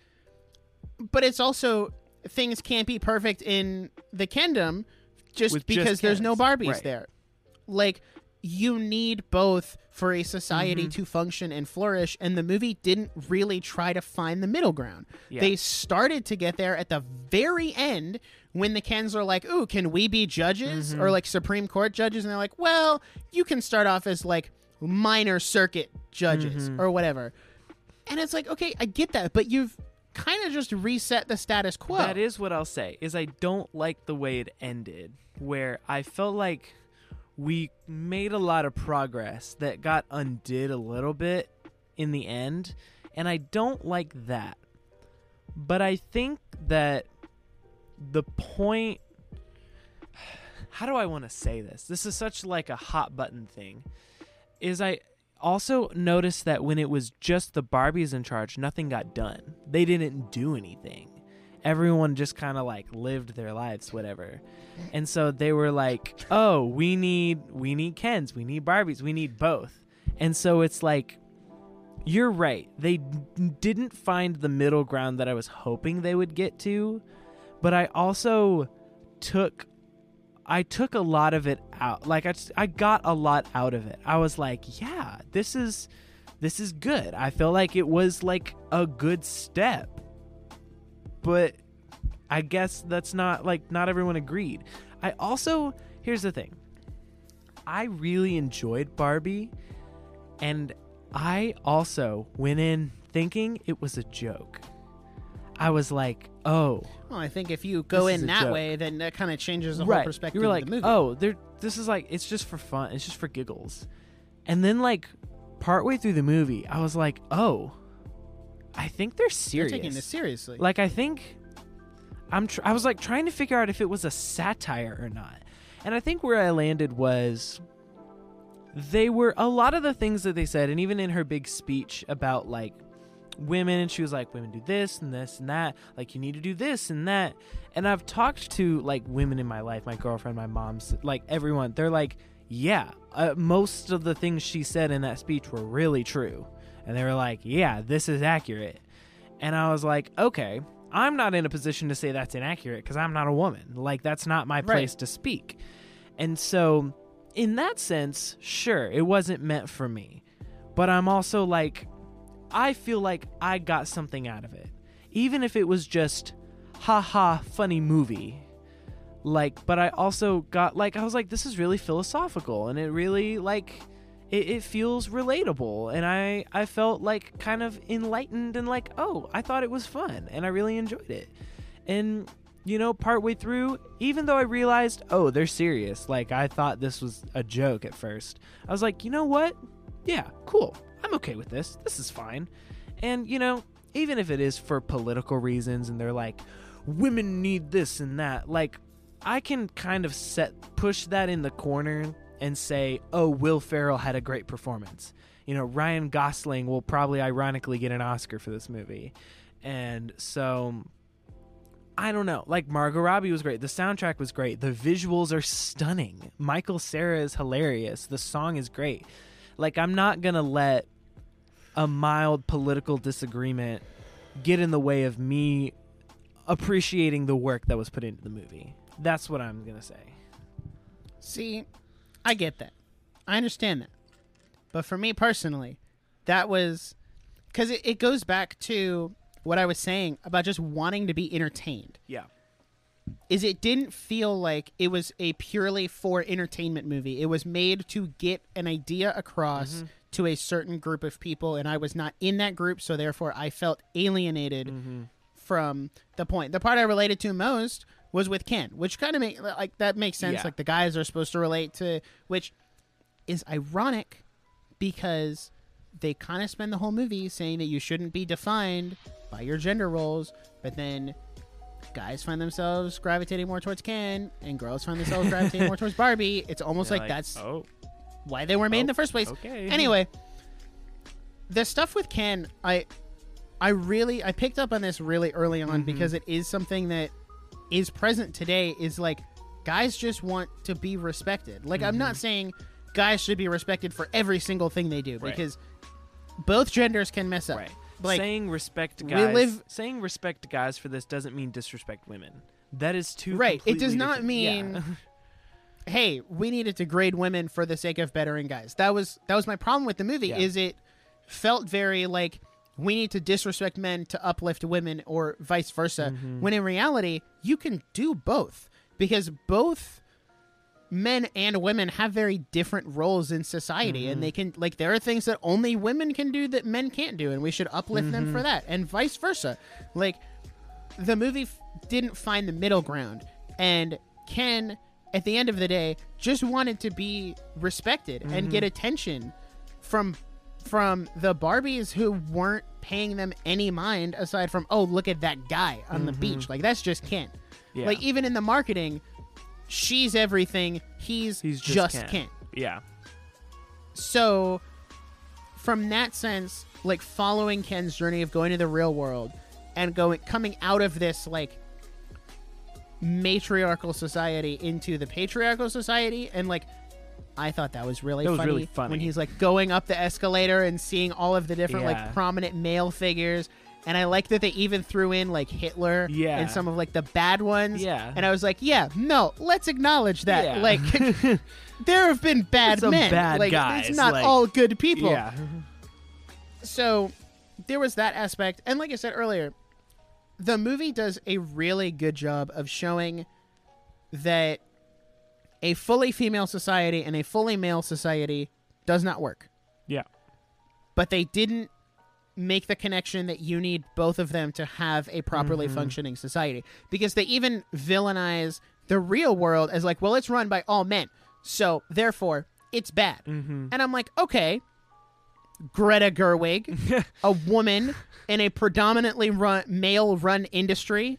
but it's also things can't be perfect in the kingdom just With just because there's no Barbies Right. there. Like you need both for a society Mm-hmm. to function and flourish and the movie didn't really try to find the middle ground. Yeah. They started to get there at the very end when the Kens are like, "Ooh, can we be judges Mm-hmm. or like Supreme Court judges?" and they're like, "Well, you can start off as like minor circuit judges Mm-hmm. or whatever." And it's like, "Okay, I get that, but you've kind of just reset the status quo." That is what I'll say. Is I don't like the way it ended, where I felt like we made a lot of progress that got undid a little bit in the end, and I don't like that. But I think that the point how do I want to say this? This is such like a hot button thing. Is I also noticed that when it was just the Barbies in charge, nothing got done. They didn't do anything. Everyone just kind of like lived their lives, whatever. And so they were like, "Oh, we need we need Kens, we need Barbies, we need both." And so it's like you're right. They didn't find the middle ground that I was hoping they would get to, but I also took I took a lot of it out. Like I, I got a lot out of it. I was like, yeah, this is this is good. I feel like it was like a good step. But I guess that's not like not everyone agreed. I also here's the thing. I really enjoyed Barbie and I also went in thinking it was a joke. I was like, "Oh, Well, I think if you go in that joke. way, then that kind of changes the right. whole perspective you were like, of the movie. oh, this is like it's just for fun. It's just for giggles. And then like partway through the movie, I was like, oh, I think they're serious. They're taking this seriously. Like I think I'm. Tr- I was like trying to figure out if it was a satire or not, and I think where I landed was they were a lot of the things that they said, and even in her big speech about like women, and she was like, women do this and this and that. Like you need to do this and that. And I've talked to like women in my life, my girlfriend, my mom's, like everyone. They're like, yeah, uh, most of the things she said in that speech were really true, and they were like, yeah, this is accurate. And I was like, okay, I'm not in a position to say that's inaccurate because I'm not a woman. Like, that's not my place to speak. And so, in that sense, sure, it wasn't meant for me. But I'm also like, I feel like I got something out of it. Even if it was just, haha, funny movie. Like, but I also got, like, I was like, this is really philosophical and it really, like, it, it feels relatable and I, I felt like kind of enlightened and like oh i thought it was fun and i really enjoyed it. And you know partway through even though i realized oh they're serious like i thought this was a joke at first i was like you know what? Yeah cool. I'm okay with this. This is fine. And you know even if it is for political reasons and they're like women need this and that like i can kind of set push that in the corner and say, "Oh, Will Ferrell had a great performance." You know, Ryan Gosling will probably ironically get an Oscar for this movie. And so I don't know. Like Margot Robbie was great. The soundtrack was great. The visuals are stunning. Michael Cera is hilarious. The song is great. Like I'm not going to let a mild political disagreement get in the way of me appreciating the work that was put into the movie. That's what I'm going to say. See, I get that. I understand that. But for me personally, that was because it, it goes back to what I was saying about just wanting to be entertained. Yeah. Is it didn't feel like it was a purely for entertainment movie. It was made to get an idea across mm-hmm. to a certain group of people, and I was not in that group, so therefore I felt alienated mm-hmm. from the point. The part I related to most was with Ken, which kind of make like that makes sense. Yeah. Like the guys are supposed to relate to, which is ironic because they kind of spend the whole movie saying that you shouldn't be defined by your gender roles, but then guys find themselves gravitating more towards Ken, and girls find themselves gravitating more towards Barbie. It's almost You're like, that's oh why they were made in Oh, the first place. okay. Anyway, the stuff with Ken, I, I really I picked up on this really early on Mhm. because it is something that is present today. Is like guys just want to be respected. Like I'm not saying guys should be respected for every single thing they do Mm-hmm. Right. because both genders can mess up. right. Like saying respect guys. live- saying respect guys for this doesn't mean disrespect women. That is too Right, it does not mean- yeah. hey, we needed to grade women for the sake of bettering guys. That was that was my problem with the movie. Yeah. Is it felt very like we need to disrespect men to uplift women, or vice versa. Mm-hmm. When in reality, you can do both because both men and women have very different roles in society Mm-hmm. and they can like there are things that only women can do that men can't do and we should uplift them Mm-hmm. for that and vice versa like the movie f- didn't find the middle ground and ken at the end of the day just wanted to be respected and Mm-hmm. get attention from from the barbies who weren't paying them any mind aside from oh look at that guy on the beach like that's just ken Mm-hmm. Yeah. like even in the marketing she's everything he's, He's just, just, Ken. ken Yeah. so from that sense like following ken's journey of going to the real world and going coming out of this like matriarchal society into the patriarchal society and like i thought that was really, That was funny, really funny. when he's like going up the escalator and seeing all of the different Yeah. like prominent male figures and i like that they even threw in like hitler Yeah. and some of like the bad ones Yeah. and i was like yeah no let's acknowledge that Yeah. like there have been bad Some men bad like guys, it's not like- all good people Yeah. so there was that aspect and like i said earlier the movie does a really good job of showing that a fully female society and a fully male society does not work Yeah. but they didn't make the connection that you need both of them to have a properly Mm-hmm. functioning society because they even villainize the real world as like well it's run by all men so therefore it's bad Mm-hmm. and i'm like okay greta gerwig a woman in a predominantly run male run industry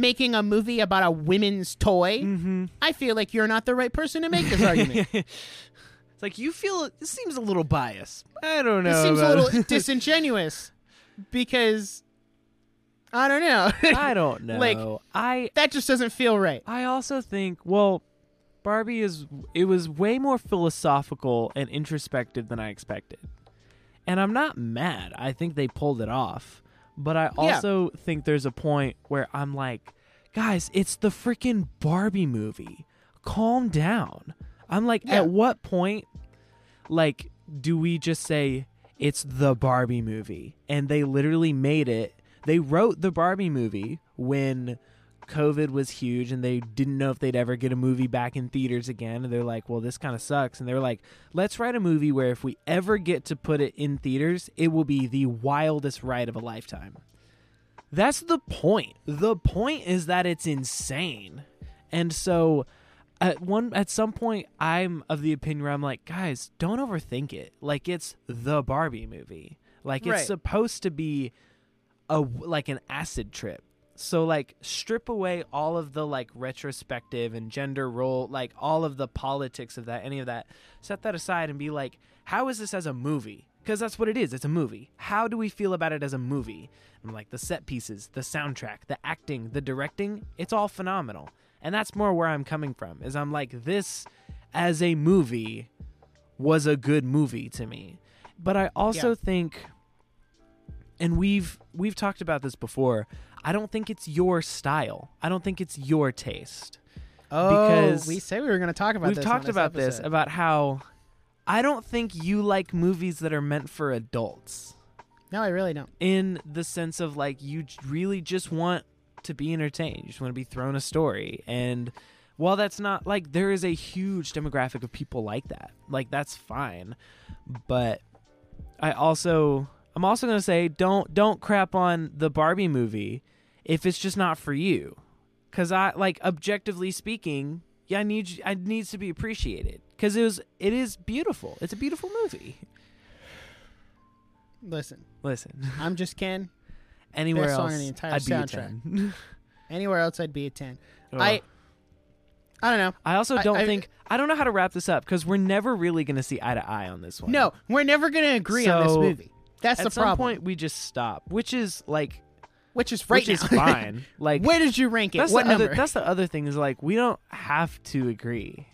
making a movie about a women's toy Mm-hmm. i feel like you're not the right person to make this argument It's like you feel this seems a little biased. I don't know. This seems a little disingenuous because I don't know. I don't know. Like- I that just doesn't feel right. I also think well, Barbie is it was way more philosophical and introspective than I expected. And I'm not mad. I think they pulled it off. But I Yeah. also think there's a point where I'm like, guys, it's the freaking Barbie movie. Calm down. I'm like, Yeah. at what point like do we just say it's the Barbie movie? And they literally made it. They wrote the Barbie movie when COVID was huge and they didn't know if they'd ever get a movie back in theaters again. And they're like, well, this kind of sucks. And they were like, let's write a movie where if we ever get to put it in theaters, it will be the wildest ride of a lifetime. That's the point. The point is that it's insane. And so at one at some point I'm of the opinion where I'm like, guys, don't overthink it. Like it's the Barbie movie. Like it's Right. supposed to be a like an acid trip. So like strip away all of the like retrospective and gender role, like all of the politics of that, any of that. Set that aside and be like, how is this as a movie? Because that's what it is. It's a movie. How do we feel about it as a movie? And like the set pieces, the soundtrack, the acting, the directing, it's all phenomenal. And that's more where I'm coming from. Is I'm like this as a movie was a good movie to me. But I also Yeah. think and we've we've talked about this before. I don't think it's your style. I don't think it's your taste. Oh, Because we say we were going to talk about We've this. talked about this episode. about how I don't think you like movies that are meant for adults No, I really don't. in the sense of like you really just want to be entertained. You just want to be thrown a story and while that's not like there is a huge demographic of people like that. Like that's fine. But I also I'm also going to say don't don't crap on the Barbie movie if it's just not for you. Cuz I like objectively speaking, yeah, I need you- I needs to be appreciated cuz it was it is beautiful. It's a beautiful movie. Listen, Listen. I'm just Ken. Anywhere Best song else in the entire I'd be a soundtrack. 10. Anywhere else, I'd be a ten. Ugh. I I don't know. I also don't I- think I don't know how to wrap this up because we're never really going to see eye to eye on this one. No, we're never gonna agree on this movie. That's at the some problem. point we just stop, which is like which is right which is fine. Like Where did you rank it? that's What the number? other that's the other thing is like we don't have to agree.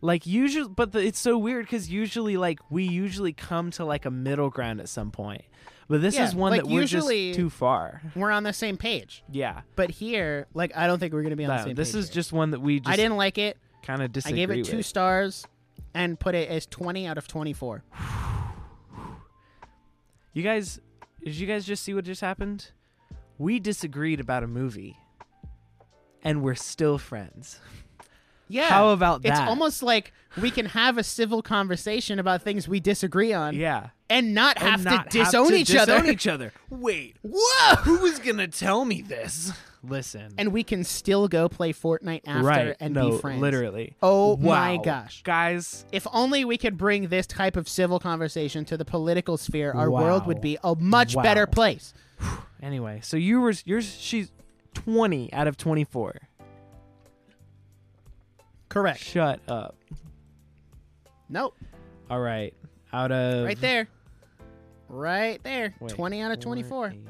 Like usually, but the, it's so weird because usually, like we usually come to like a middle ground at some point. But this Yeah, is one like, that we're usually- just too far. we're on the same page. Yeah, But here, like, I don't think we're gonna be on the no, same this is here. just one that we just I didn't like it. kind of disagree. I gave it two with. stars and put it as twenty out of twenty-four. You guys, did you guys just see what just happened? We disagreed about a movie, and we're still friends. Yeah. How about that? It's almost like we can have a civil conversation about things we disagree on Yeah, and not have and not to disown to each disown other. each other. Wait, Whoa! who was gonna tell me this? Listen, And we can still go play Fortnite after right? and no, be friends. literally. Oh my gosh. guys! If only we could bring this type of civil conversation to the political sphere, our Wow. world would be a much Wow. better place. Anyway, so you were yours. She's twenty out of twenty-four. Correct. Shut up. Nope. All right, out of Right there. Right there. Wait, 20 out of 24. 20.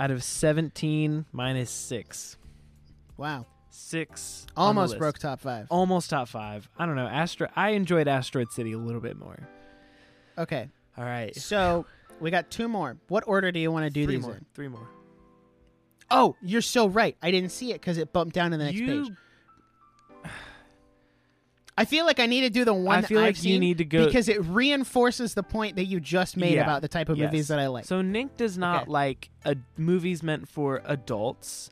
Out of 17 minus 6. Wow. 6. Almost broke top five. Almost top 5. I don't know. Astro I enjoyed Asteroid City a little bit more. Okay. All right. So we got two more. What order do you want to do Three these more. in? Three more. Oh, you're so right. I didn't see it because it bumped down to the next you, page. I feel like I need to do the one I that feel I've like you seen need to go because it reinforces the point that you just made Yeah. about the type of Yes. movies that I like. So Nic does not Okay. like a movies meant for adults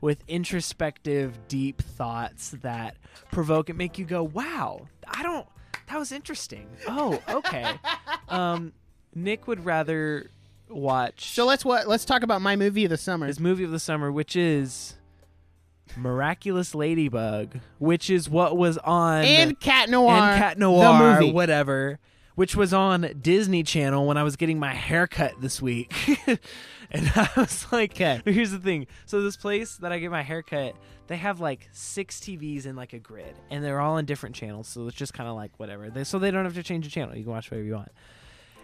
with introspective, deep thoughts that provoke and make you go, "Wow, I don't. That was interesting. Oh, okay." um, Nic would rather watch So let's what let's talk about my movie of the summer. his movie of the summer, which is Miraculous Ladybug, which is what was on and Cat Noir. and Cat Noir, the movie. whatever, which was on Disney Channel when I was getting my hair cut this week. and I was like, 'Kay. here's the thing. So this place that I get my haircut, they have like six TVs in like a grid, and they're all on different channels. So it's just kind of like whatever. They, so they don't have to change the channel. You can watch whatever you want.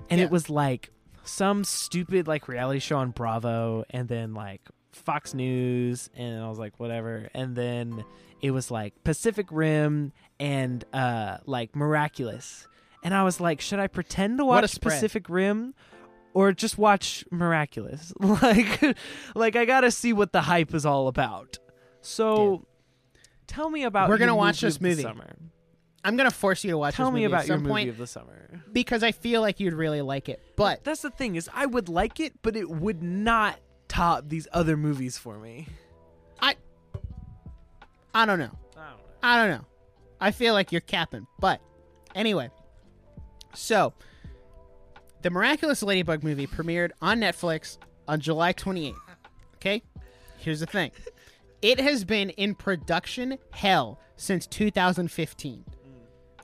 And Yeah. it was like some stupid like reality show on Bravo, and then like Fox News, and I was like, whatever. And then it was like Pacific Rim and uh like Miraculous. And I was like, should I pretend to watch. Pacific Rim or just watch Miraculous? like like I got to see what the hype is all about. So tell me about We're gonna watch movie this movie. summer. I'm gonna force you to watch. Tell me about your movie point of the summer. because I feel like you'd really like it. But That's the thing is I would like it, but it would not top these other movies for me. I I don't know. I don't know. I don't know. I feel like you're capping. But anyway, so the Miraculous Ladybug movie premiered on Netflix on July 28th. Okay? Here's the thing it has been in production hell since 2015.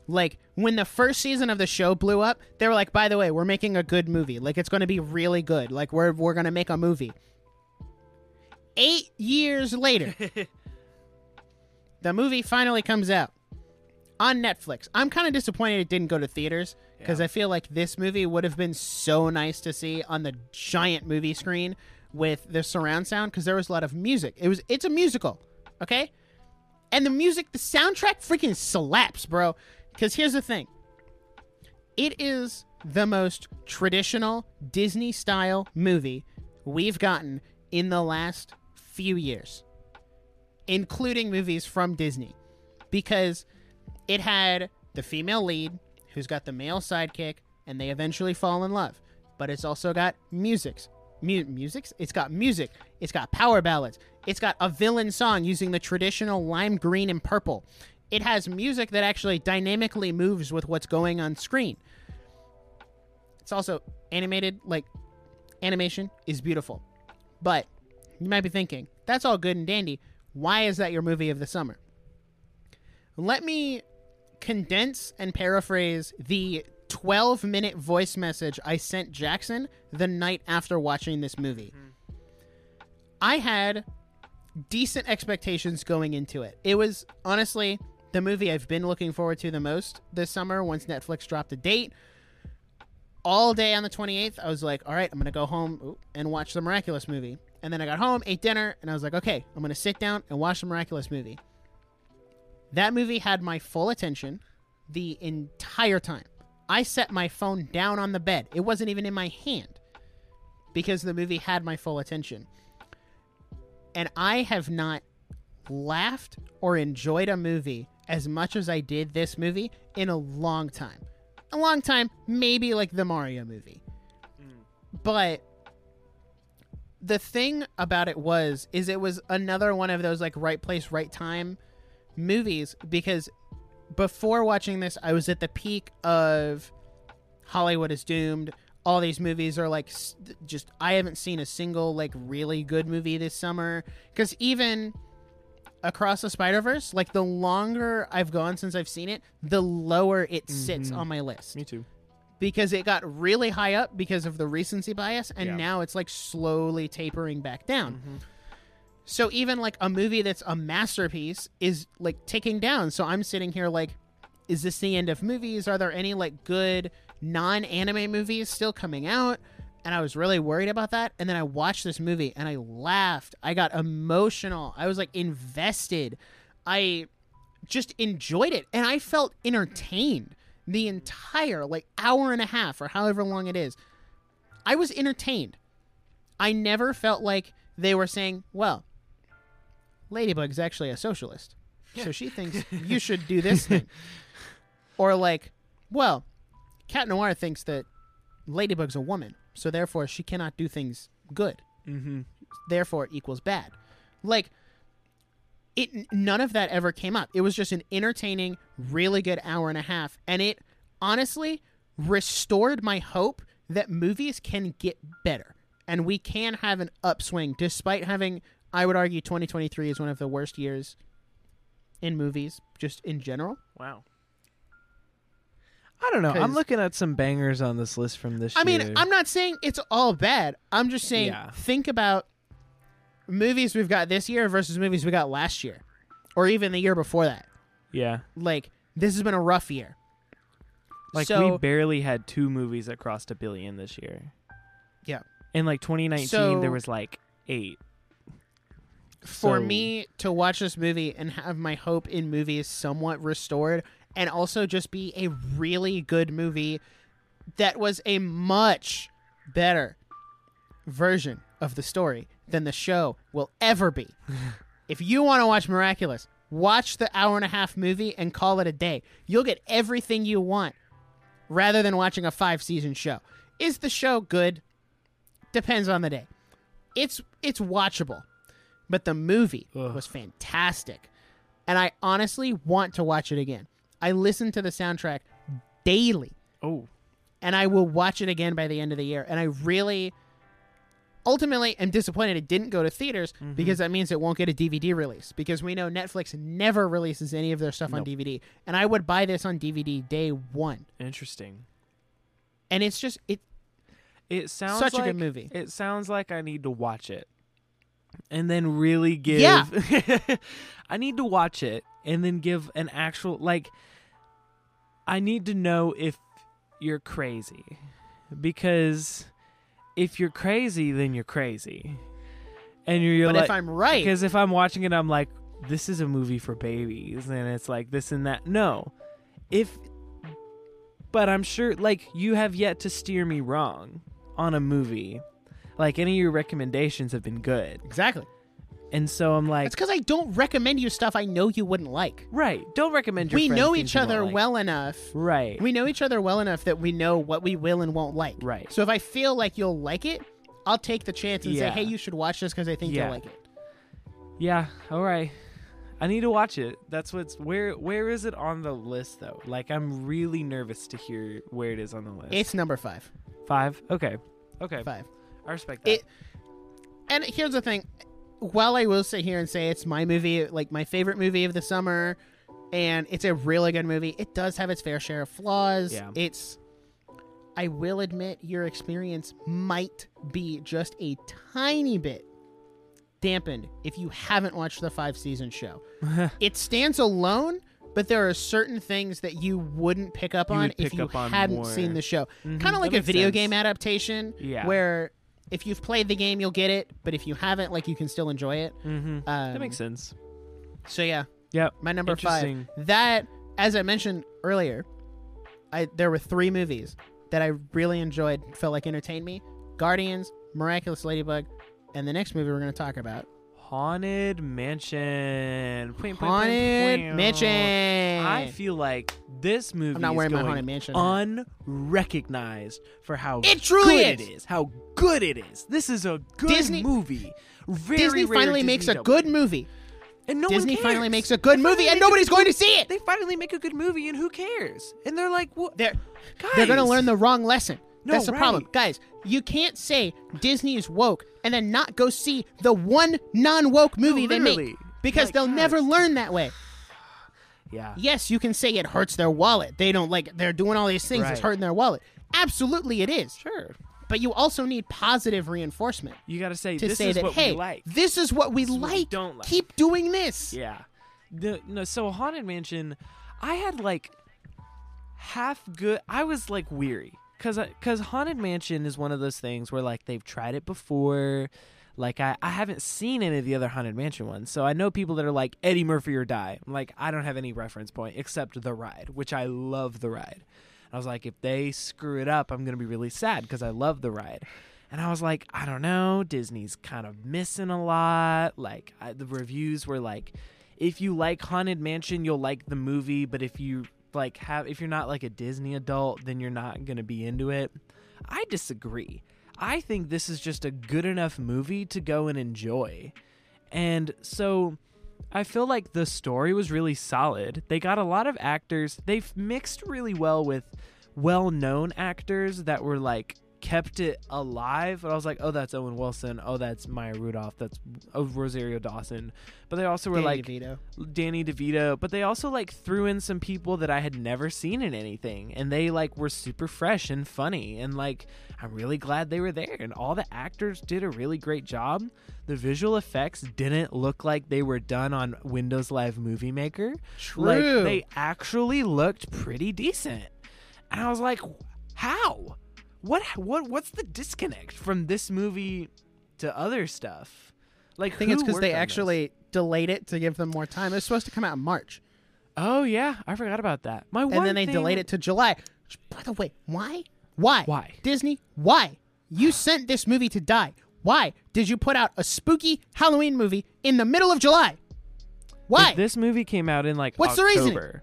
Like, when the first season of the show blew up, they were like, by the way, we're making a good movie. Like, it's going to be really good. Like, we're, we're going to make a movie. Eight years later, the movie finally comes out on Netflix. I'm kind of disappointed it didn't go to theaters because Yeah. I feel like this movie would have been so nice to see on the giant movie screen with the surround sound because there was a lot of music. It was it's a musical, okay? And the music, the soundtrack freaking slaps, bro. Because here's the thing. It is the most traditional Disney style movie we've gotten in the last few years, including movies from Disney, because it had the female lead who's got the male sidekick, and they eventually fall in love. But it's also got musics. Mu- musics? It's got music. It's got power ballads. It's got a villain song using the traditional lime green and purple. It has music that actually dynamically moves with what's going on screen. It's also animated, like, animation is beautiful. But you might be thinking, that's all good and dandy. Why is that your movie of the summer? Let me condense and paraphrase the 12 minute voice message I sent Jackson the night after watching this movie. Mm-hmm. I had decent expectations going into it. It was honestly the movie I've been looking forward to the most this summer once Netflix dropped a date. All day on the 28th, I was like, all right, I'm going to go home and watch the Miraculous movie. And then I got home, ate dinner, and I was like, okay, I'm going to sit down and watch the Miraculous movie. That movie had my full attention the entire time. I set my phone down on the bed. It wasn't even in my hand because the movie had my full attention. And I have not laughed or enjoyed a movie as much as I did this movie in a long time. A long time, maybe like the Mario movie. Mm. But the thing about it was is it was another one of those like right place right time movies because before watching this I was at the peak of Hollywood is doomed all these movies are like just I haven't seen a single like really good movie this summer cuz even across the Spider-Verse like the longer I've gone since I've seen it the lower it sits Mhm. on my list Me too. because it got really high up because of the recency bias and Yeah. now it's like slowly tapering back down. Mhm. So even like a movie that's a masterpiece is like ticking down. So I'm sitting here like is this the end of movies? Are there any like good non-anime movies still coming out? And I was really worried about that. And then I watched this movie and I laughed. I got emotional. I was like invested. I just enjoyed it and I felt entertained the entire like hour and a half or however long it is. I was entertained. I never felt like they were saying, "Well, Ladybug's actually a socialist, so she thinks you should do this thing," or like, "Well, Cat Noir thinks that Ladybug's a woman, so therefore she cannot do things good." Mm-hmm. therefore equals bad. Like it none of that ever came up. It was just an entertaining, really good hour and a half and it honestly restored my hope that movies can get better and we can have an upswing despite having I would argue 2023 is one of the worst years in movies just in general. Wow. I don't know. I'm looking at some bangers on this list from this I mean. I'm not saying it's all bad. I'm just saying Yeah. think about movies we've got this year versus movies we got last year or even the year before that. yeah. Like this has been a rough year. Like so, we barely had two movies that crossed a billion this year. Yeah. In like 2019, So- there was like eight. for so- me to watch this movie and have my hope in movies somewhat restored and also just be a really good movie that was a much better version of the story than the show will ever be. if you want to watch Miraculous, watch the hour and a half movie and call it a day. You'll get everything you want rather than watching a five season show. Is the show good? Depends on the day. It's it's watchable. But the movie Ugh. was fantastic. And I honestly want to watch it again. I listen to the soundtrack daily Oh, and I will watch it again by the end of the year. And I really, ultimately, am disappointed it didn't go to theaters Mm-hmm. because that means it won't get a DVD release. Because we know Netflix never releases any of their stuff on DVD, and I would buy this on DVD day one. interesting. And it's just it It sounds such a good movie. It sounds like I need to watch it, and then really give. Yeah. I need to watch it and then give an actual like. I need to know if you're crazy, because if you're crazy, then you're crazy, and you're, you're But like, if I'm right, because if I'm watching it, I'm like, this is a movie for babies, and it's like this and that. No, if, but I'm sure, like, you have yet to steer me wrong on a movie. Like, any of your recommendations have been good, exactly. and so I'm like, It's because I don't recommend you stuff I know you wouldn't like. right. Don't recommend your. We friends know things each you other like. well enough. Right. We know each other well enough that we know what we will and won't like. Right. So if I feel like you'll like it, I'll take the chance and Yeah. say, "Hey, you should watch this because I think Yeah. you'll like it." Yeah. All right. I need to watch it. That's what's where. Where is it on the list though? Like, I'm really nervous to hear where it is on the list. It's number five. five. Okay. Okay. Five. I respect that. It. And here's the thing: while I will sit here and say it's my movie, like my favorite movie of the summer, and it's a really good movie, it does have its fair share of flaws. Yeah. It's. I will admit your experience might be just a tiny bit dampened if you haven't watched the five season show. it stands alone, but there are certain things that you wouldn't pick up You on would if pick you hadn't more. seen the show. Mhm, Kind of like a video sense. game adaptation, Yeah. where if you've played the game, you'll get it, but if you haven't, like you can still enjoy it. Mm-hmm. Um, that makes sense. So yeah, Yep. my number five. That, as I mentioned earlier, I there were three movies that I really enjoyed, felt like entertained me: Guardians, Miraculous Ladybug, and the next movie we're going to talk about, Haunted Mansion. Point, point, point, Haunted point. Mansion. I feel like this movie I'm not is wearing my going Haunted Mansion. unrecognized for how It truly good is. it is. How good it is. This is a good Disney- movie. Very Disney finally Disney makes a good movie. and no Disney finally makes a good They movie, and nobody's going to see it. They finally make a good movie, and who cares? And they're like, what? They're Guys, they're going to learn the wrong lesson. No, That's the problem, guys. You can't say Disney is woke and then not go see the one non-woke movie they make because Like, they'll guys. never learn that way. Yeah. yes, you can say it hurts their wallet. They don't like they're doing all these things. It's hurting their wallet. Absolutely, it is. Sure. But you also need positive reinforcement You got to say to this say is that what hey, we like. this is what we is what we like. don't like. Keep doing this. Yeah. The, no, so Haunted Mansion, I had like half good. I was like weary because because Haunted Mansion is one of those things where like they've tried it before. Like I, I haven't seen any of the other Haunted Mansion ones, so I know people that are like Eddie Murphy or die. I'm like I don't have any reference point except the ride, which I love the ride. I was like, if they screw it up, I'm gonna be really sad because I love the ride. And I was like, I don't know, Disney's kind of missing a lot. Like I, the reviews were like, if you like Haunted Mansion, you'll like the movie, but if you like have if you're not like a Disney adult, then you're not going to be into it. I disagree. I think this is just a good enough movie to go and enjoy. And so I feel like the story was really solid. They got a lot of actors. They've mixed really well with well-known actors that were like kept it alive. But I was like, oh, that's Owen Wilson. Oh, that's Maya Rudolph. That's oh, Rosario Dawson. But they also were Danny like DeVito. Danny DeVito, but they also like threw in some people that I had never seen in anything, and they like were super fresh and funny, and like I'm really glad they were there, and all the actors did a really great job. The visual effects didn't look like they were done on Windows Live Movie Maker. Like True. they actually looked pretty decent, and I was like, how? What? What? What's the disconnect from this movie to other stuff? Like, I think it's because they on this? actually delayed it to give them more time. It was supposed to come out in March, Oh yeah, I forgot about that. My and then they thing- delayed it to July. Which, By the way, why? Why? Why? Disney? Why? You sent this movie to die. Why did you put out a spooky Halloween movie in the middle of July? Why? If this movie came out in like What's the October, reasoning?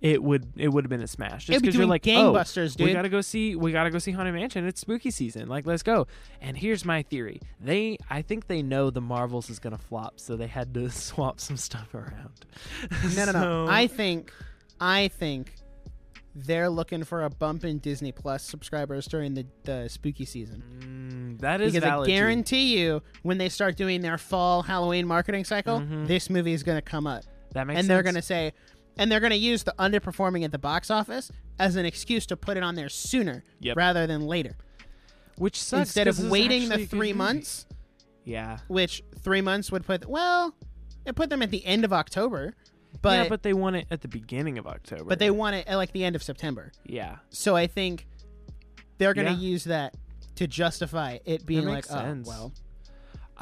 It would it would have been a smash. Just because you're like, gangbusters, oh, we dude. gotta go see we gotta go see Haunted Mansion. It's spooky season. Like, let's go. And here's my theory: they, I think they know the Marvels is gonna flop, so they had to swap some stuff around. no, no, no. I think, I think they're looking for a bump in Disney Plus subscribers during the, the spooky season. Mm, that is Because I valid, too. guarantee you, when they start doing their fall Halloween marketing cycle, Mhm. this movie is going to come up. that makes and they're going to say, and they're going to use the underperforming at the box office as an excuse to put it on there sooner Yep. rather than later. which sucks Instead of waiting the three months, Yeah, which three months would put, well, it put them at the end of October, but yeah, but they want it at the beginning of October. but they want it at like the end of September. yeah, So I think they're going to Yeah. use that to justify it being like, makes oh, well,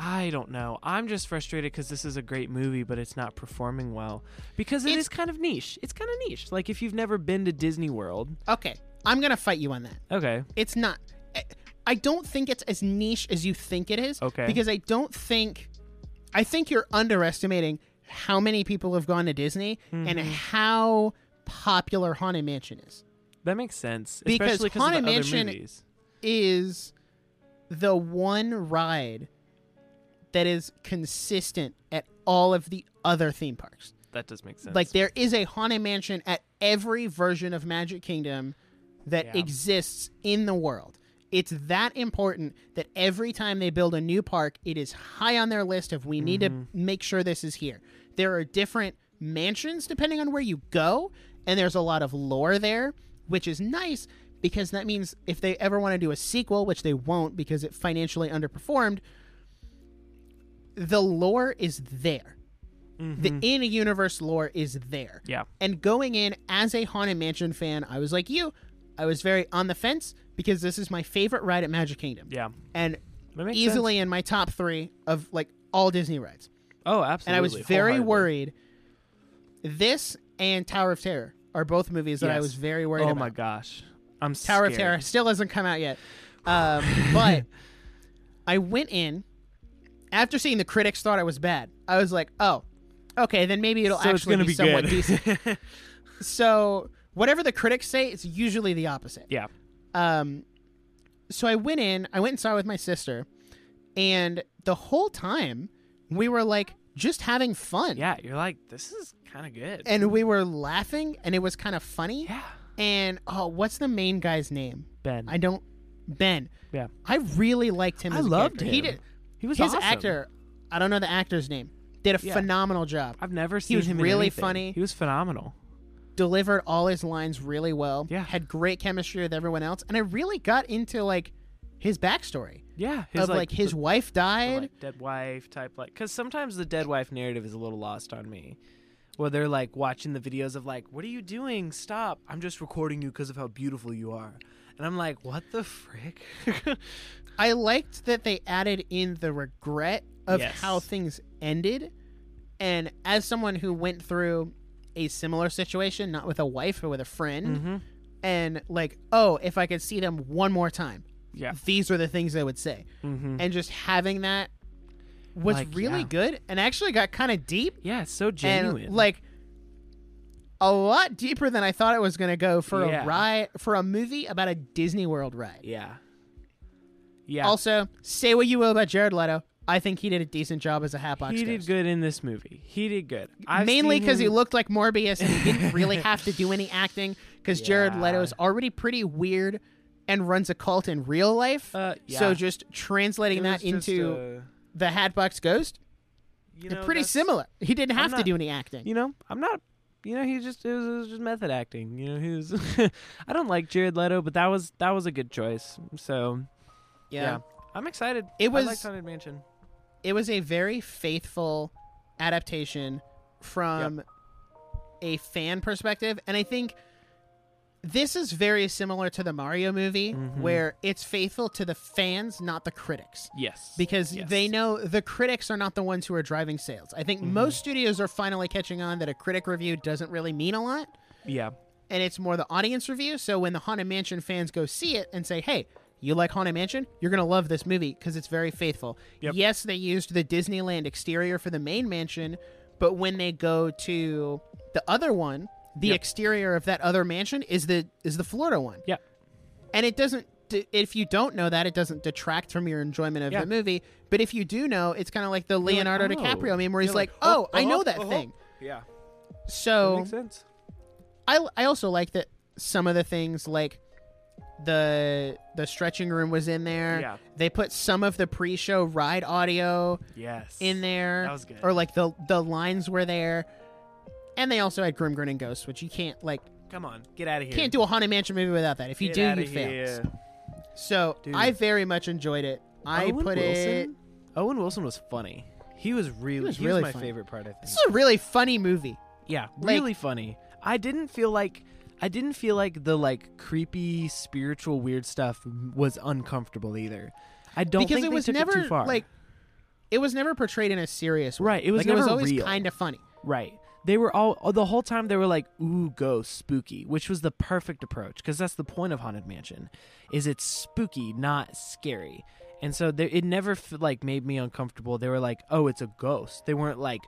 I don't know. I'm just frustrated because this is a great movie, but it's not performing well because it It's- is kind of niche. It's kind of niche. Like if you've never been to Disney World, okay, I'm going to fight you on that. okay, It's not. I- I don't think it's as niche as you think it is. Okay. Because I don't think. I think you're underestimating how many people have gone to Disney and Mm-hmm. how popular Haunted Mansion is. that makes sense. Because Haunted Mansion-. Is the one ride that is consistent at all of the other theme parks. That does make sense. Like there is a haunted mansion at every version of Magic Kingdom that Yeah. exists in the world. It's that important that every time they build a new park, it is high on their list of we need Mm-hmm. to make sure this is here. There are different mansions depending on where you go, and there's a lot of lore there, which is nice because that means if they ever want to do a sequel, which they won't because it financially underperformed, the lore is there. The Mhm. in universe lore is there. yeah. And going in as a Haunted Mansion fan, I was like you. I was very on the fence because this is my favorite ride at Magic Kingdom. Yeah. And easily sense. in my top three of like all Disney rides. Oh, absolutely. And I was very worried. This and Tower of Terror are both movies that I was very worried about. Oh about. my gosh. I'm Tower of. Terror still hasn't come out yet. Um, but I went in after seeing the critics thought it was bad. I was like, oh, okay, then maybe it'll So actually be, be somewhat decent. So whatever the critics say, it's usually the opposite. yeah. Um, so I went in, I went and saw it with my sister, and the whole time we were like just having fun. Yeah. You're like, this is kind of good. And we were laughing, and it was kind of funny. yeah. And oh, what's the main guy's name? Ben. I don't. Ben. Yeah. I really liked him. I loved character. He him. did. He was his awesome. actor. I don't know the actor's name. Did a Yeah. phenomenal job. I've never seen was him really funny. He was phenomenal. Delivered all his lines really well. Yeah. Had great chemistry with everyone else, and I really got into like his backstory Yeah. His, of like, his the- wife the, died. like, dead wife type like because sometimes the dead wife narrative is a little lost on me where they're like watching the videos of like what are you doing stop i'm just recording you because of how beautiful you are and i'm like what the frick I liked that they added in the regret of Yes. how things ended. And as someone who went through a similar situation, not with a wife, but with a friend, mm-hmm. and like, oh, if I could see them one more time, yeah these are the things I would say. mm-hmm. And just having that was Like, really yeah. good and actually got kind of deep yeah so genuine and like a lot deeper than I thought it was going to go for Yeah. a ride for a movie about a Disney World ride. yeah yeah Also, say what you will about Jared Leto, I think he did a decent job as a Hatbox he did Ghost. good in this movie he did good I've Mainly because he looked like Morbius and he didn't really have to do any acting because Jared Leto is already pretty weird and runs a cult in real life. uh, yeah. So just translating that just, into uh, the Hatbox Ghost, you they're know, pretty that's- similar. He didn't have to do any acting. you know, I'm not. You know, he just it was, it was just method acting. You know, he was. I don't like Jared Leto, but that was that was a good choice. So yeah, I'm excited. It was- I liked Haunted Mansion. it was a very faithful adaptation from a fan perspective and i think this is very similar to the mario movie Mhm. where it's faithful to the fans not the critics Yes, because Yes. they know the critics are not the ones who are driving sales i think Mhm. most studios are finally catching on that a critic review doesn't really mean a lot Yeah, and it's more the audience review. So when the Haunted Mansion fans go see it and say, "Hey, you like Haunted Mansion? You're gonna love this movie because it's very faithful." Yep. Yes, they used the Disneyland exterior for the main mansion, but when they go to the other one, the Yep. exterior of that other mansion is the is the Florida one. Yep. And it doesn't. If you don't know that, it doesn't detract from your enjoyment of Yeah. the movie. But if you do know, it's kind of like the like, Leonardo oh. DiCaprio meme, where he's like, like, "Oh, oh, I know uh-huh, that uh-huh." thing." yeah, So makes sense. I I also like that some of the things like the the stretching room was in there. Yeah. They put some of the pre-show ride audio Yes, in there. That was good. Or like the the lines were there. And they also had Grim Grinning Ghosts, which you can't like Come on, get out of here. You can't do a haunted mansion movie without that. If you Get do, you fail. So Dude. I very much enjoyed it. I Owen put Wilson? it. Owen Wilson was funny. He was really. He was was, really my funny. favorite part. I think. This is a really funny movie. Yeah, Like- really funny. I didn't feel like I didn't feel like the like creepy spiritual weird stuff was uncomfortable either. I don't because think it they was took never it too far. like it was never portrayed in a serious way. Right, it was like, never it was always kind of funny. right. They were all the whole time they were like ooh ghost spooky, which was the perfect approach because that's the point of haunted mansion, is it's spooky not scary. And so there, it never like made me uncomfortable. They were like, "Oh, it's a ghost." They weren't like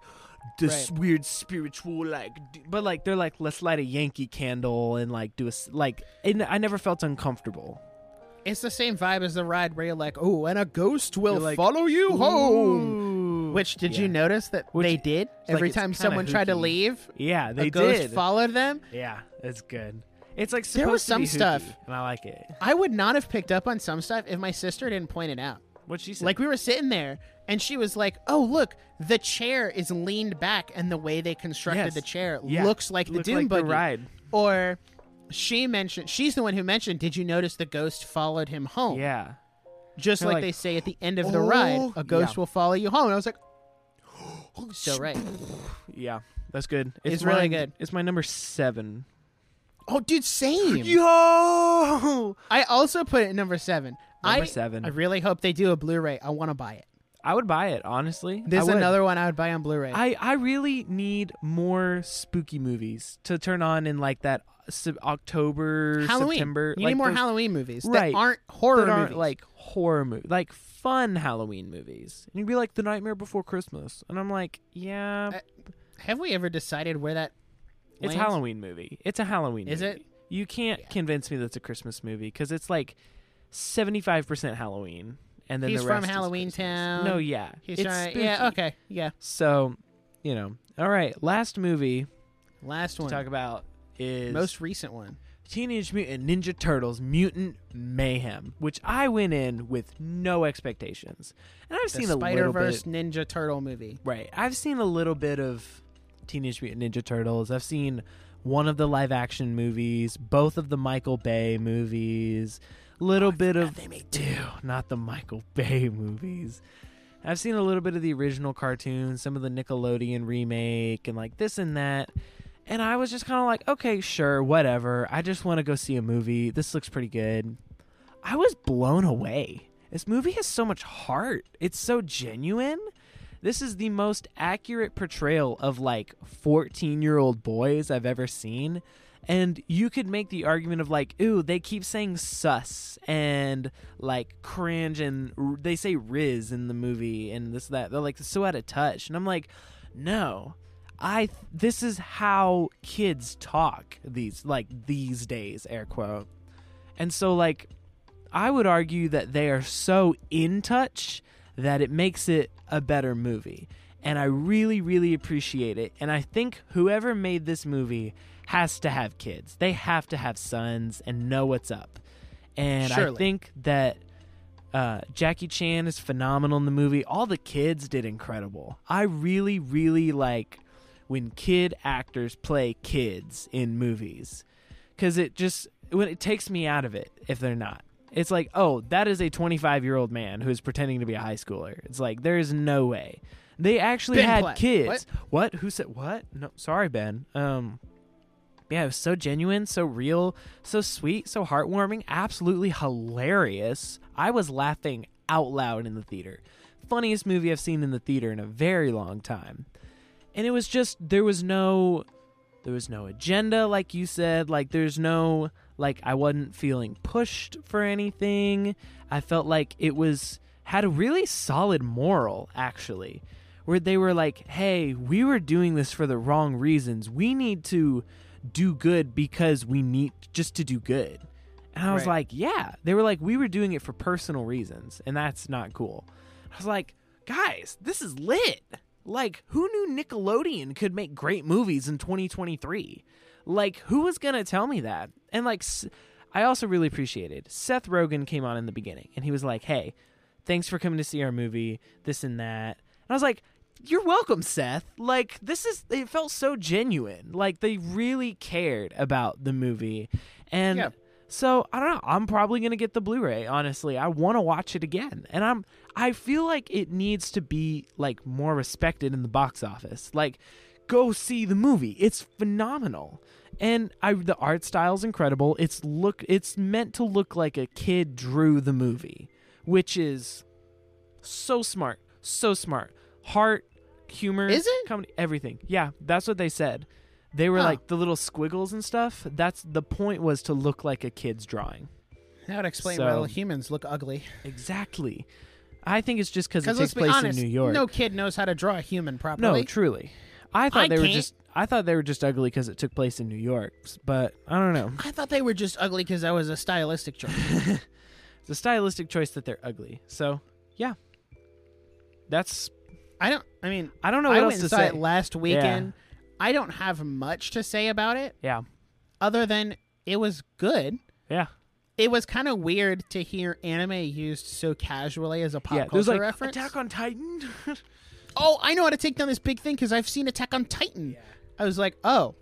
this Right. weird spiritual like, but like they're like, "Let's light a Yankee candle and like do a like." It, I never felt uncomfortable. It's the same vibe as the ride where you're like, oh, and a ghost will like, follow you home. Which did you notice that Which- they did every it's time someone tried to leave? Yeah, they did. followed them. yeah, it's good. It's like There was some stuff. hooky, and I like it. I would not have picked up on some stuff if my sister didn't point it out. What she said. Like we were sitting there, and she was like, "Oh, look, the chair is leaned back, and the way they constructed Yes. the chair Yeah. looks like the Looked Doom like the ride. Or she mentioned, she's the one who mentioned, "Did you notice the ghost followed him home?" Yeah. Just like, like, they say at the end of the oh, ride, "Oh." a ghost Yeah. will follow you home. And I was like, so right. Yeah, that's good. It's really good. It's my number seven. Oh, dude, same. Yo, I also put it number seven. number I, seven. I really hope they do a Blu-ray. I want to buy it. I would buy it honestly. There's another one I would buy on Blu-ray. I I really need more spooky movies to turn on in like that October, Halloween. September. You like need more those- Halloween movies Right. that aren't horror that aren't movies. like horror movie, like fun Halloween movies. And you'd be like The Nightmare Before Christmas, and I'm like, yeah, Uh, Have we ever decided where that? it's a? Halloween movie. It's a Halloween. Movie. Is movie. it? You can't convince me that's a Christmas movie because it's like 75 percent Halloween, and then He's the from Halloween. Town. No, yeah, He's it's trying. spooky. Yeah. Okay. Yeah. So, you know, all right. Last movie Last one to talk about is Most recent one. Teenage Mutant Ninja Turtles Mutant Mayhem, which I went in with no expectations. And I've The seen a Spider little Verse bit. Ninja Turtle movie. Right. I've seen a little bit of Teenage Mutant Ninja Turtles. I've seen one of the live action movies, both of the Michael Bay movies, little bit of they made two, not the Michael Bay movies. I've seen a little bit of the original cartoons, some of the Nickelodeon remake, and like this and that. And I was just kind of like, okay, sure, whatever. I just want to go see a movie. This looks pretty good. I was blown away. This movie has so much heart. It's so genuine. This is the most accurate portrayal of like 14 year old boys I've ever seen. And you could make the argument of like, ooh, they keep saying sus and like cringe and r- they say Riz in the movie and this, that. They're like so out of touch. And I'm like, no, I, th- this is how kids talk these, like these days, air quote. And so, like, I would argue that they are so in touch that it makes it a better movie. And I really, really appreciate it. And I think whoever made this movie has to have kids. They have to have sons and know what's up. And I think that uh, Jackie Chan is phenomenal in the movie. All the kids did incredible. I really, really like when kid actors play kids in movies because it just when it takes me out of it if they're not. It's like, oh, that is a 25 year old man who is pretending to be a high schooler. It's like there is no way they actually Ben had kids. What? Who said what? No, sorry, Ben. Um, yeah, it was so genuine, so real, so sweet, so heartwarming, absolutely hilarious. I was laughing out loud in the theater. Funniest movie I've seen in the theater in a very long time. And it was just there was no there was no agenda like you said, like there's no like I wasn't feeling pushed for anything. I felt like it was had a really solid moral actually where they were like, "Hey, we were doing this for the wrong reasons. We need to do good because we need just to do good." And I was Right. like, "Yeah." They were like, "We were doing it for personal reasons, and that's not cool." I was like, "Guys, this is lit." Like, who knew Nickelodeon could make great movies in 2023? Like, who was going to tell me that? And, like, I also really appreciated Seth Rogen came on in the beginning and he was like, hey, thanks for coming to see our movie, this and that. And I was like, you're welcome, Seth. Like, this is, it felt so genuine. Like, they really cared about the movie. And Yeah. so, I don't know. I'm probably going to get the Blu ray, honestly. I want to watch it again. And I'm, I feel like it needs to be, like, more respected in the box office. Like, go see the movie. It's phenomenal. And I the art style's incredible. It's look it's meant to look like a kid drew the movie, which is so smart. So smart. Heart, humor, Is it? comedy, everything. Yeah, that's what they said. They were Huh. like the little squiggles and stuff. That's the point was to look like a kid's drawing. That would explain So- why all humans look ugly. Exactly. I think it's just because it takes place honest, in New York. no kid knows how to draw a human properly. No, truly. I thought I they were can't. just I thought they were just ugly because it took place in New York, but I don't know. I thought they were just ugly because that was a stylistic choice. It's a stylistic choice that they're ugly. So yeah, that's I don't. I mean, I don't know I what went else and to saw say. it last weekend. I don't have much to say about it yeah, other than it was good. yeah, It was kind of weird to hear anime used so casually as a pop yeah. There's culture like reference. Attack on Titan. oh, I know how to take down this big thing because I've seen Attack on Titan. I was like, oh,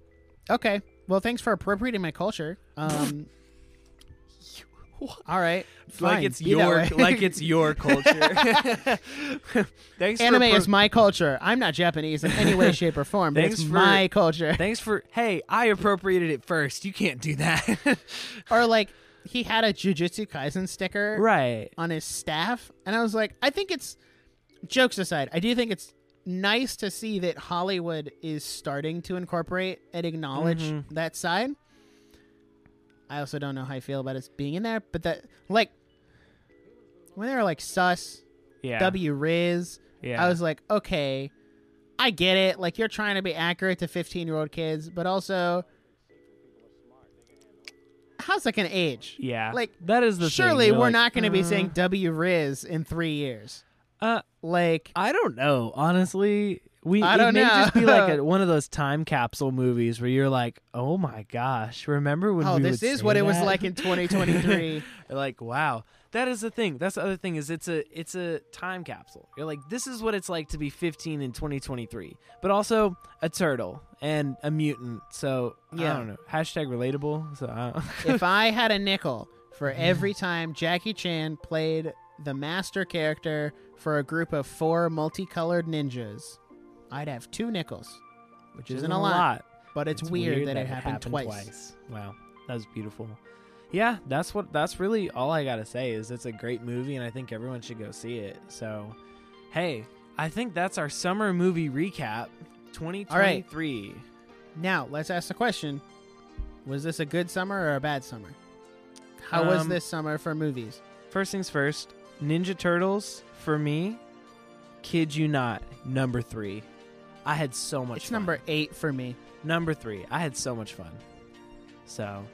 okay. Well, thanks for appropriating my culture. Um, All right, like it's be your like it's your culture. thanks anime for pro- is my culture. I'm not Japanese in any way, shape, or form, but Thanks it's for- my culture. Thanks for hey, I appropriated it first. You can't do that. or like he had a Jujutsu Kaisen sticker right. on his staff, and I was like, I think it's jokes aside, I do think it's nice to see that Hollywood is starting to incorporate and acknowledge Mhm. that side. I also don't know how I feel about it being in there, but that like when they were like sus Yeah. W Riz, yeah. I was like, okay, I get it. Like you're trying to be accurate to 15 year old kids, but also, how's that gonna age? yeah. like, that is the Surely. We're like, not going to be uh, saying W Riz in three years. Uh, Like, I don't know. Honestly, we I it don't may know. just be like a, one of those time capsule movies where you're like, oh my gosh, remember when? oh, this is what it was like in 2023. Like, wow, that is the thing. That's the other thing is it's a it's a time capsule. You're like, this is what it's like to be 15 in 2023, but also a turtle and a mutant. So I don't know. Hashtag relatable. So I don't- if I had a nickel for every time Jackie Chan played the master character for a group of four multicolored ninjas, I'd have two nickels, which isn't a lot, but it's, weird, that, it happened, twice. Wow, that was beautiful. Yeah, that's what. That's really all I gotta say. Is it's a great movie, and I think everyone should go see it. So, hey, I think that's our summer movie recap, 2023. Now, let's ask the question Was this a good summer or a bad summer? How was Um, this summer for movies? First things first, Ninja Turtles for me. Kid you not, number three. I had so much. It's fun. number eight for me. number three. I had so much fun. So,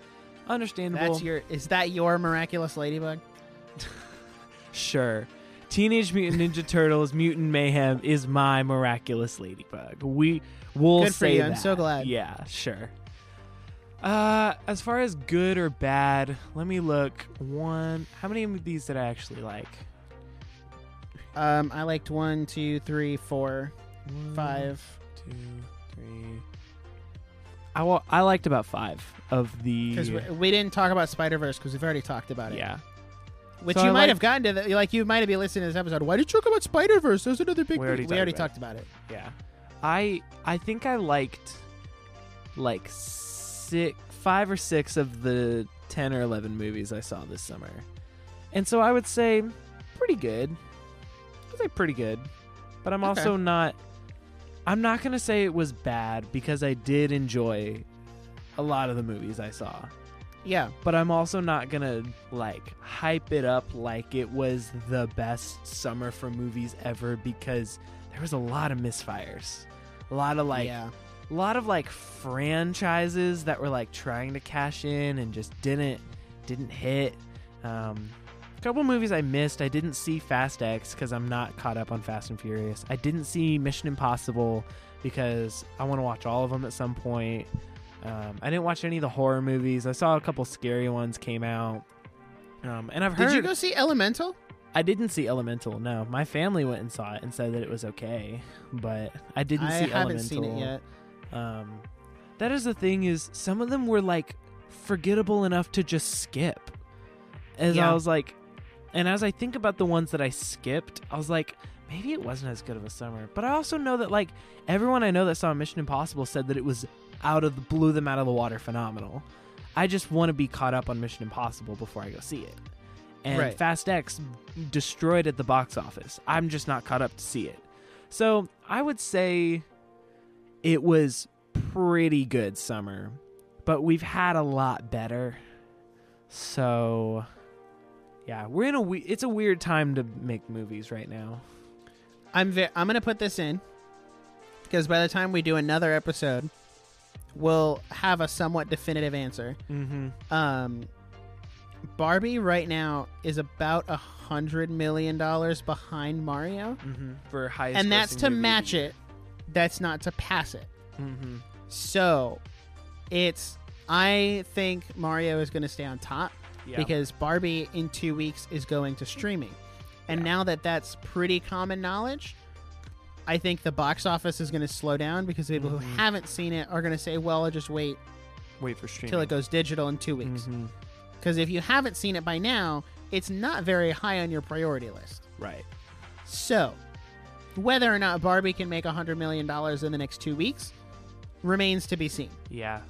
understandable. That's your. Is that your miraculous ladybug? Sure. Teenage Mutant Ninja Turtles Mutant Mayhem is my miraculous ladybug. We will Good for say you. I'm so glad. Yeah, sure. Uh as far as good or bad, let me look. One how many of these did I actually like? Um, I liked one, two, three, four, One, five. two, three. I wa- I liked about five of the Because we, we didn't talk about Spider Verse because we've already talked about it. yeah. Which So you I might like- have gotten to. The, like you might have been listening to this episode. Why did you talk about Spider Verse? There's another big. We already movie." talked we already about it. talked about it. Yeah. I I think I liked like six five or six of the 10 or 11 movies I saw this summer. And so I would say pretty good. I'd say pretty good. But I'm Okay. also not I'm not going to say it was bad because I did enjoy a lot of the movies I saw. Yeah. But I'm also not going to like hype it up like it was the best summer for movies ever because there was a lot of misfires. A lot of like yeah. a lot of like franchises that were like trying to cash in and just didn't didn't hit. Um, couple movies I missed. I didn't see Fast X because I'm not caught up on Fast and Furious. I didn't see Mission Impossible because I want to watch all of them at some point. Um, I didn't watch any of the horror movies. I saw a couple scary ones came out. Um, and I've heard Did you go see Elemental? I didn't see Elemental. No, my family went and saw it and said that it was okay, but I didn't I see haven't Elemental. seen it yet. Um, that is the thing is some of them were like forgettable enough to just skip. As Yeah. I was like, and as I think about the ones that I skipped, I was like, maybe it wasn't as good of a summer. But I also know that like everyone I know that saw Mission Impossible said that it was out of the, blew them out of the water phenomenal. I just want to be caught up on Mission Impossible before I go see it. And Right. Fast X destroyed at the box office. I'm just not caught up to see it. So I would say it was pretty good summer, but we've had a lot better. So yeah, we're in a we- it's a weird time to make movies right now. I'm ve- I'm gonna put this in because by the time we do another episode, we'll have a somewhat definitive answer. Mm-hmm. Um, Barbie right now is about a hundred million dollars behind Mario, Mm-hmm. For highest, and that's to movie. match it. That's not to pass it. Mm-hmm. So, it's I think Mario is going to stay on top Yeah. because Barbie in two weeks is going to streaming. And Yeah. now that that's pretty common knowledge, I think the box office is going to slow down because people Mhm. who haven't seen it are going to say, well, I'll just wait wait for streaming till it goes digital in two weeks. Because if you haven't seen it by now, it's not very high on your priority list. Right. So, whether or not Barbie can make $100 million in the next two weeks remains to be seen. Yeah.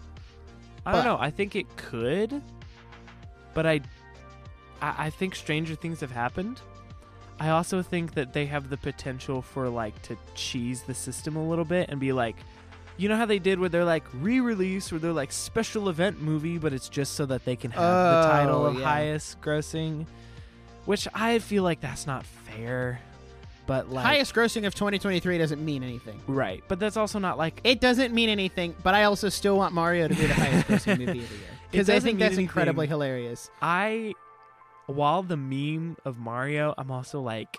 I But- don't know. I think it could, but I, I, I think stranger things have happened. I also think that they have the potential for like to cheese the system a little bit and be like, you know how they did where they're like re-release or they're like special event movie, but it's just so that they can have the oh, title Oh, of yeah. highest grossing, which I feel like that's not fair. But like, Highest grossing of 2023 doesn't mean anything. right? But that's also not like It doesn't mean anything, but I also still want Mario to be the highest grossing movie of the year. Because I think that's anything. incredibly hilarious. I, while the meme of Mario, I'm also like,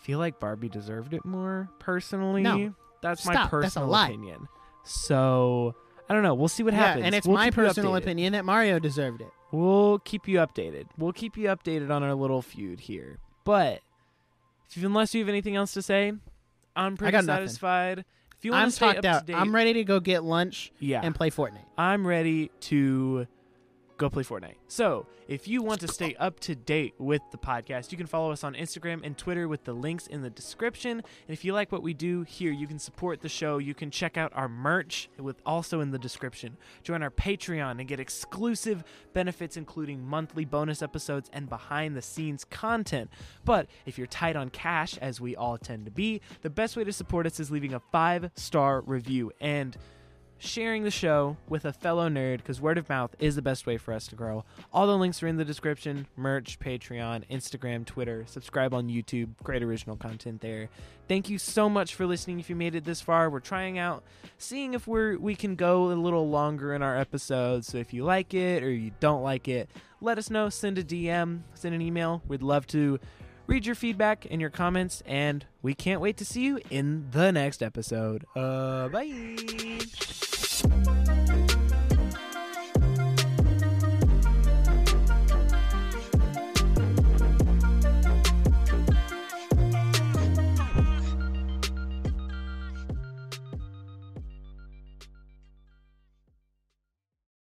feel like Barbie deserved it more personally. No. that's my Stop. That's a personal lie. opinion. So I don't know. We'll see what yeah, happens. and it's We'll my personal opinion that Mario deserved it. We'll keep you updated. We'll keep you updated on our little feud here. But if unless you have anything else to say, I'm pretty got nothing. If you want I'm to stay talked up out. to date, I'm ready to go get lunch yeah, and play Fortnite. I'm ready to go play Fortnite. So, if you want to stay up to date with the podcast, you can follow us on Instagram and Twitter with the links in the description. And if you like what we do here, you can support the show. You can check out our merch with also in the description. Join our Patreon and get exclusive benefits including monthly bonus episodes and behind the scenes content. But if you're tight on cash as we all tend to be, the best way to support us is leaving a 5-star review and sharing the show with a fellow nerd because word of mouth is the best way for us to grow. All the links are in the description merch, Patreon, Instagram, Twitter. Subscribe on YouTube. Great original content there. Thank you so much for listening. If you made it this far, we're trying out, seeing if we're we can go a little longer in our episodes. So if you like it or you don't like it, let us know. Send a DM, send an email. We'd love to read your feedback and your comments, and we can't wait to see you in the next episode. Uh, bye.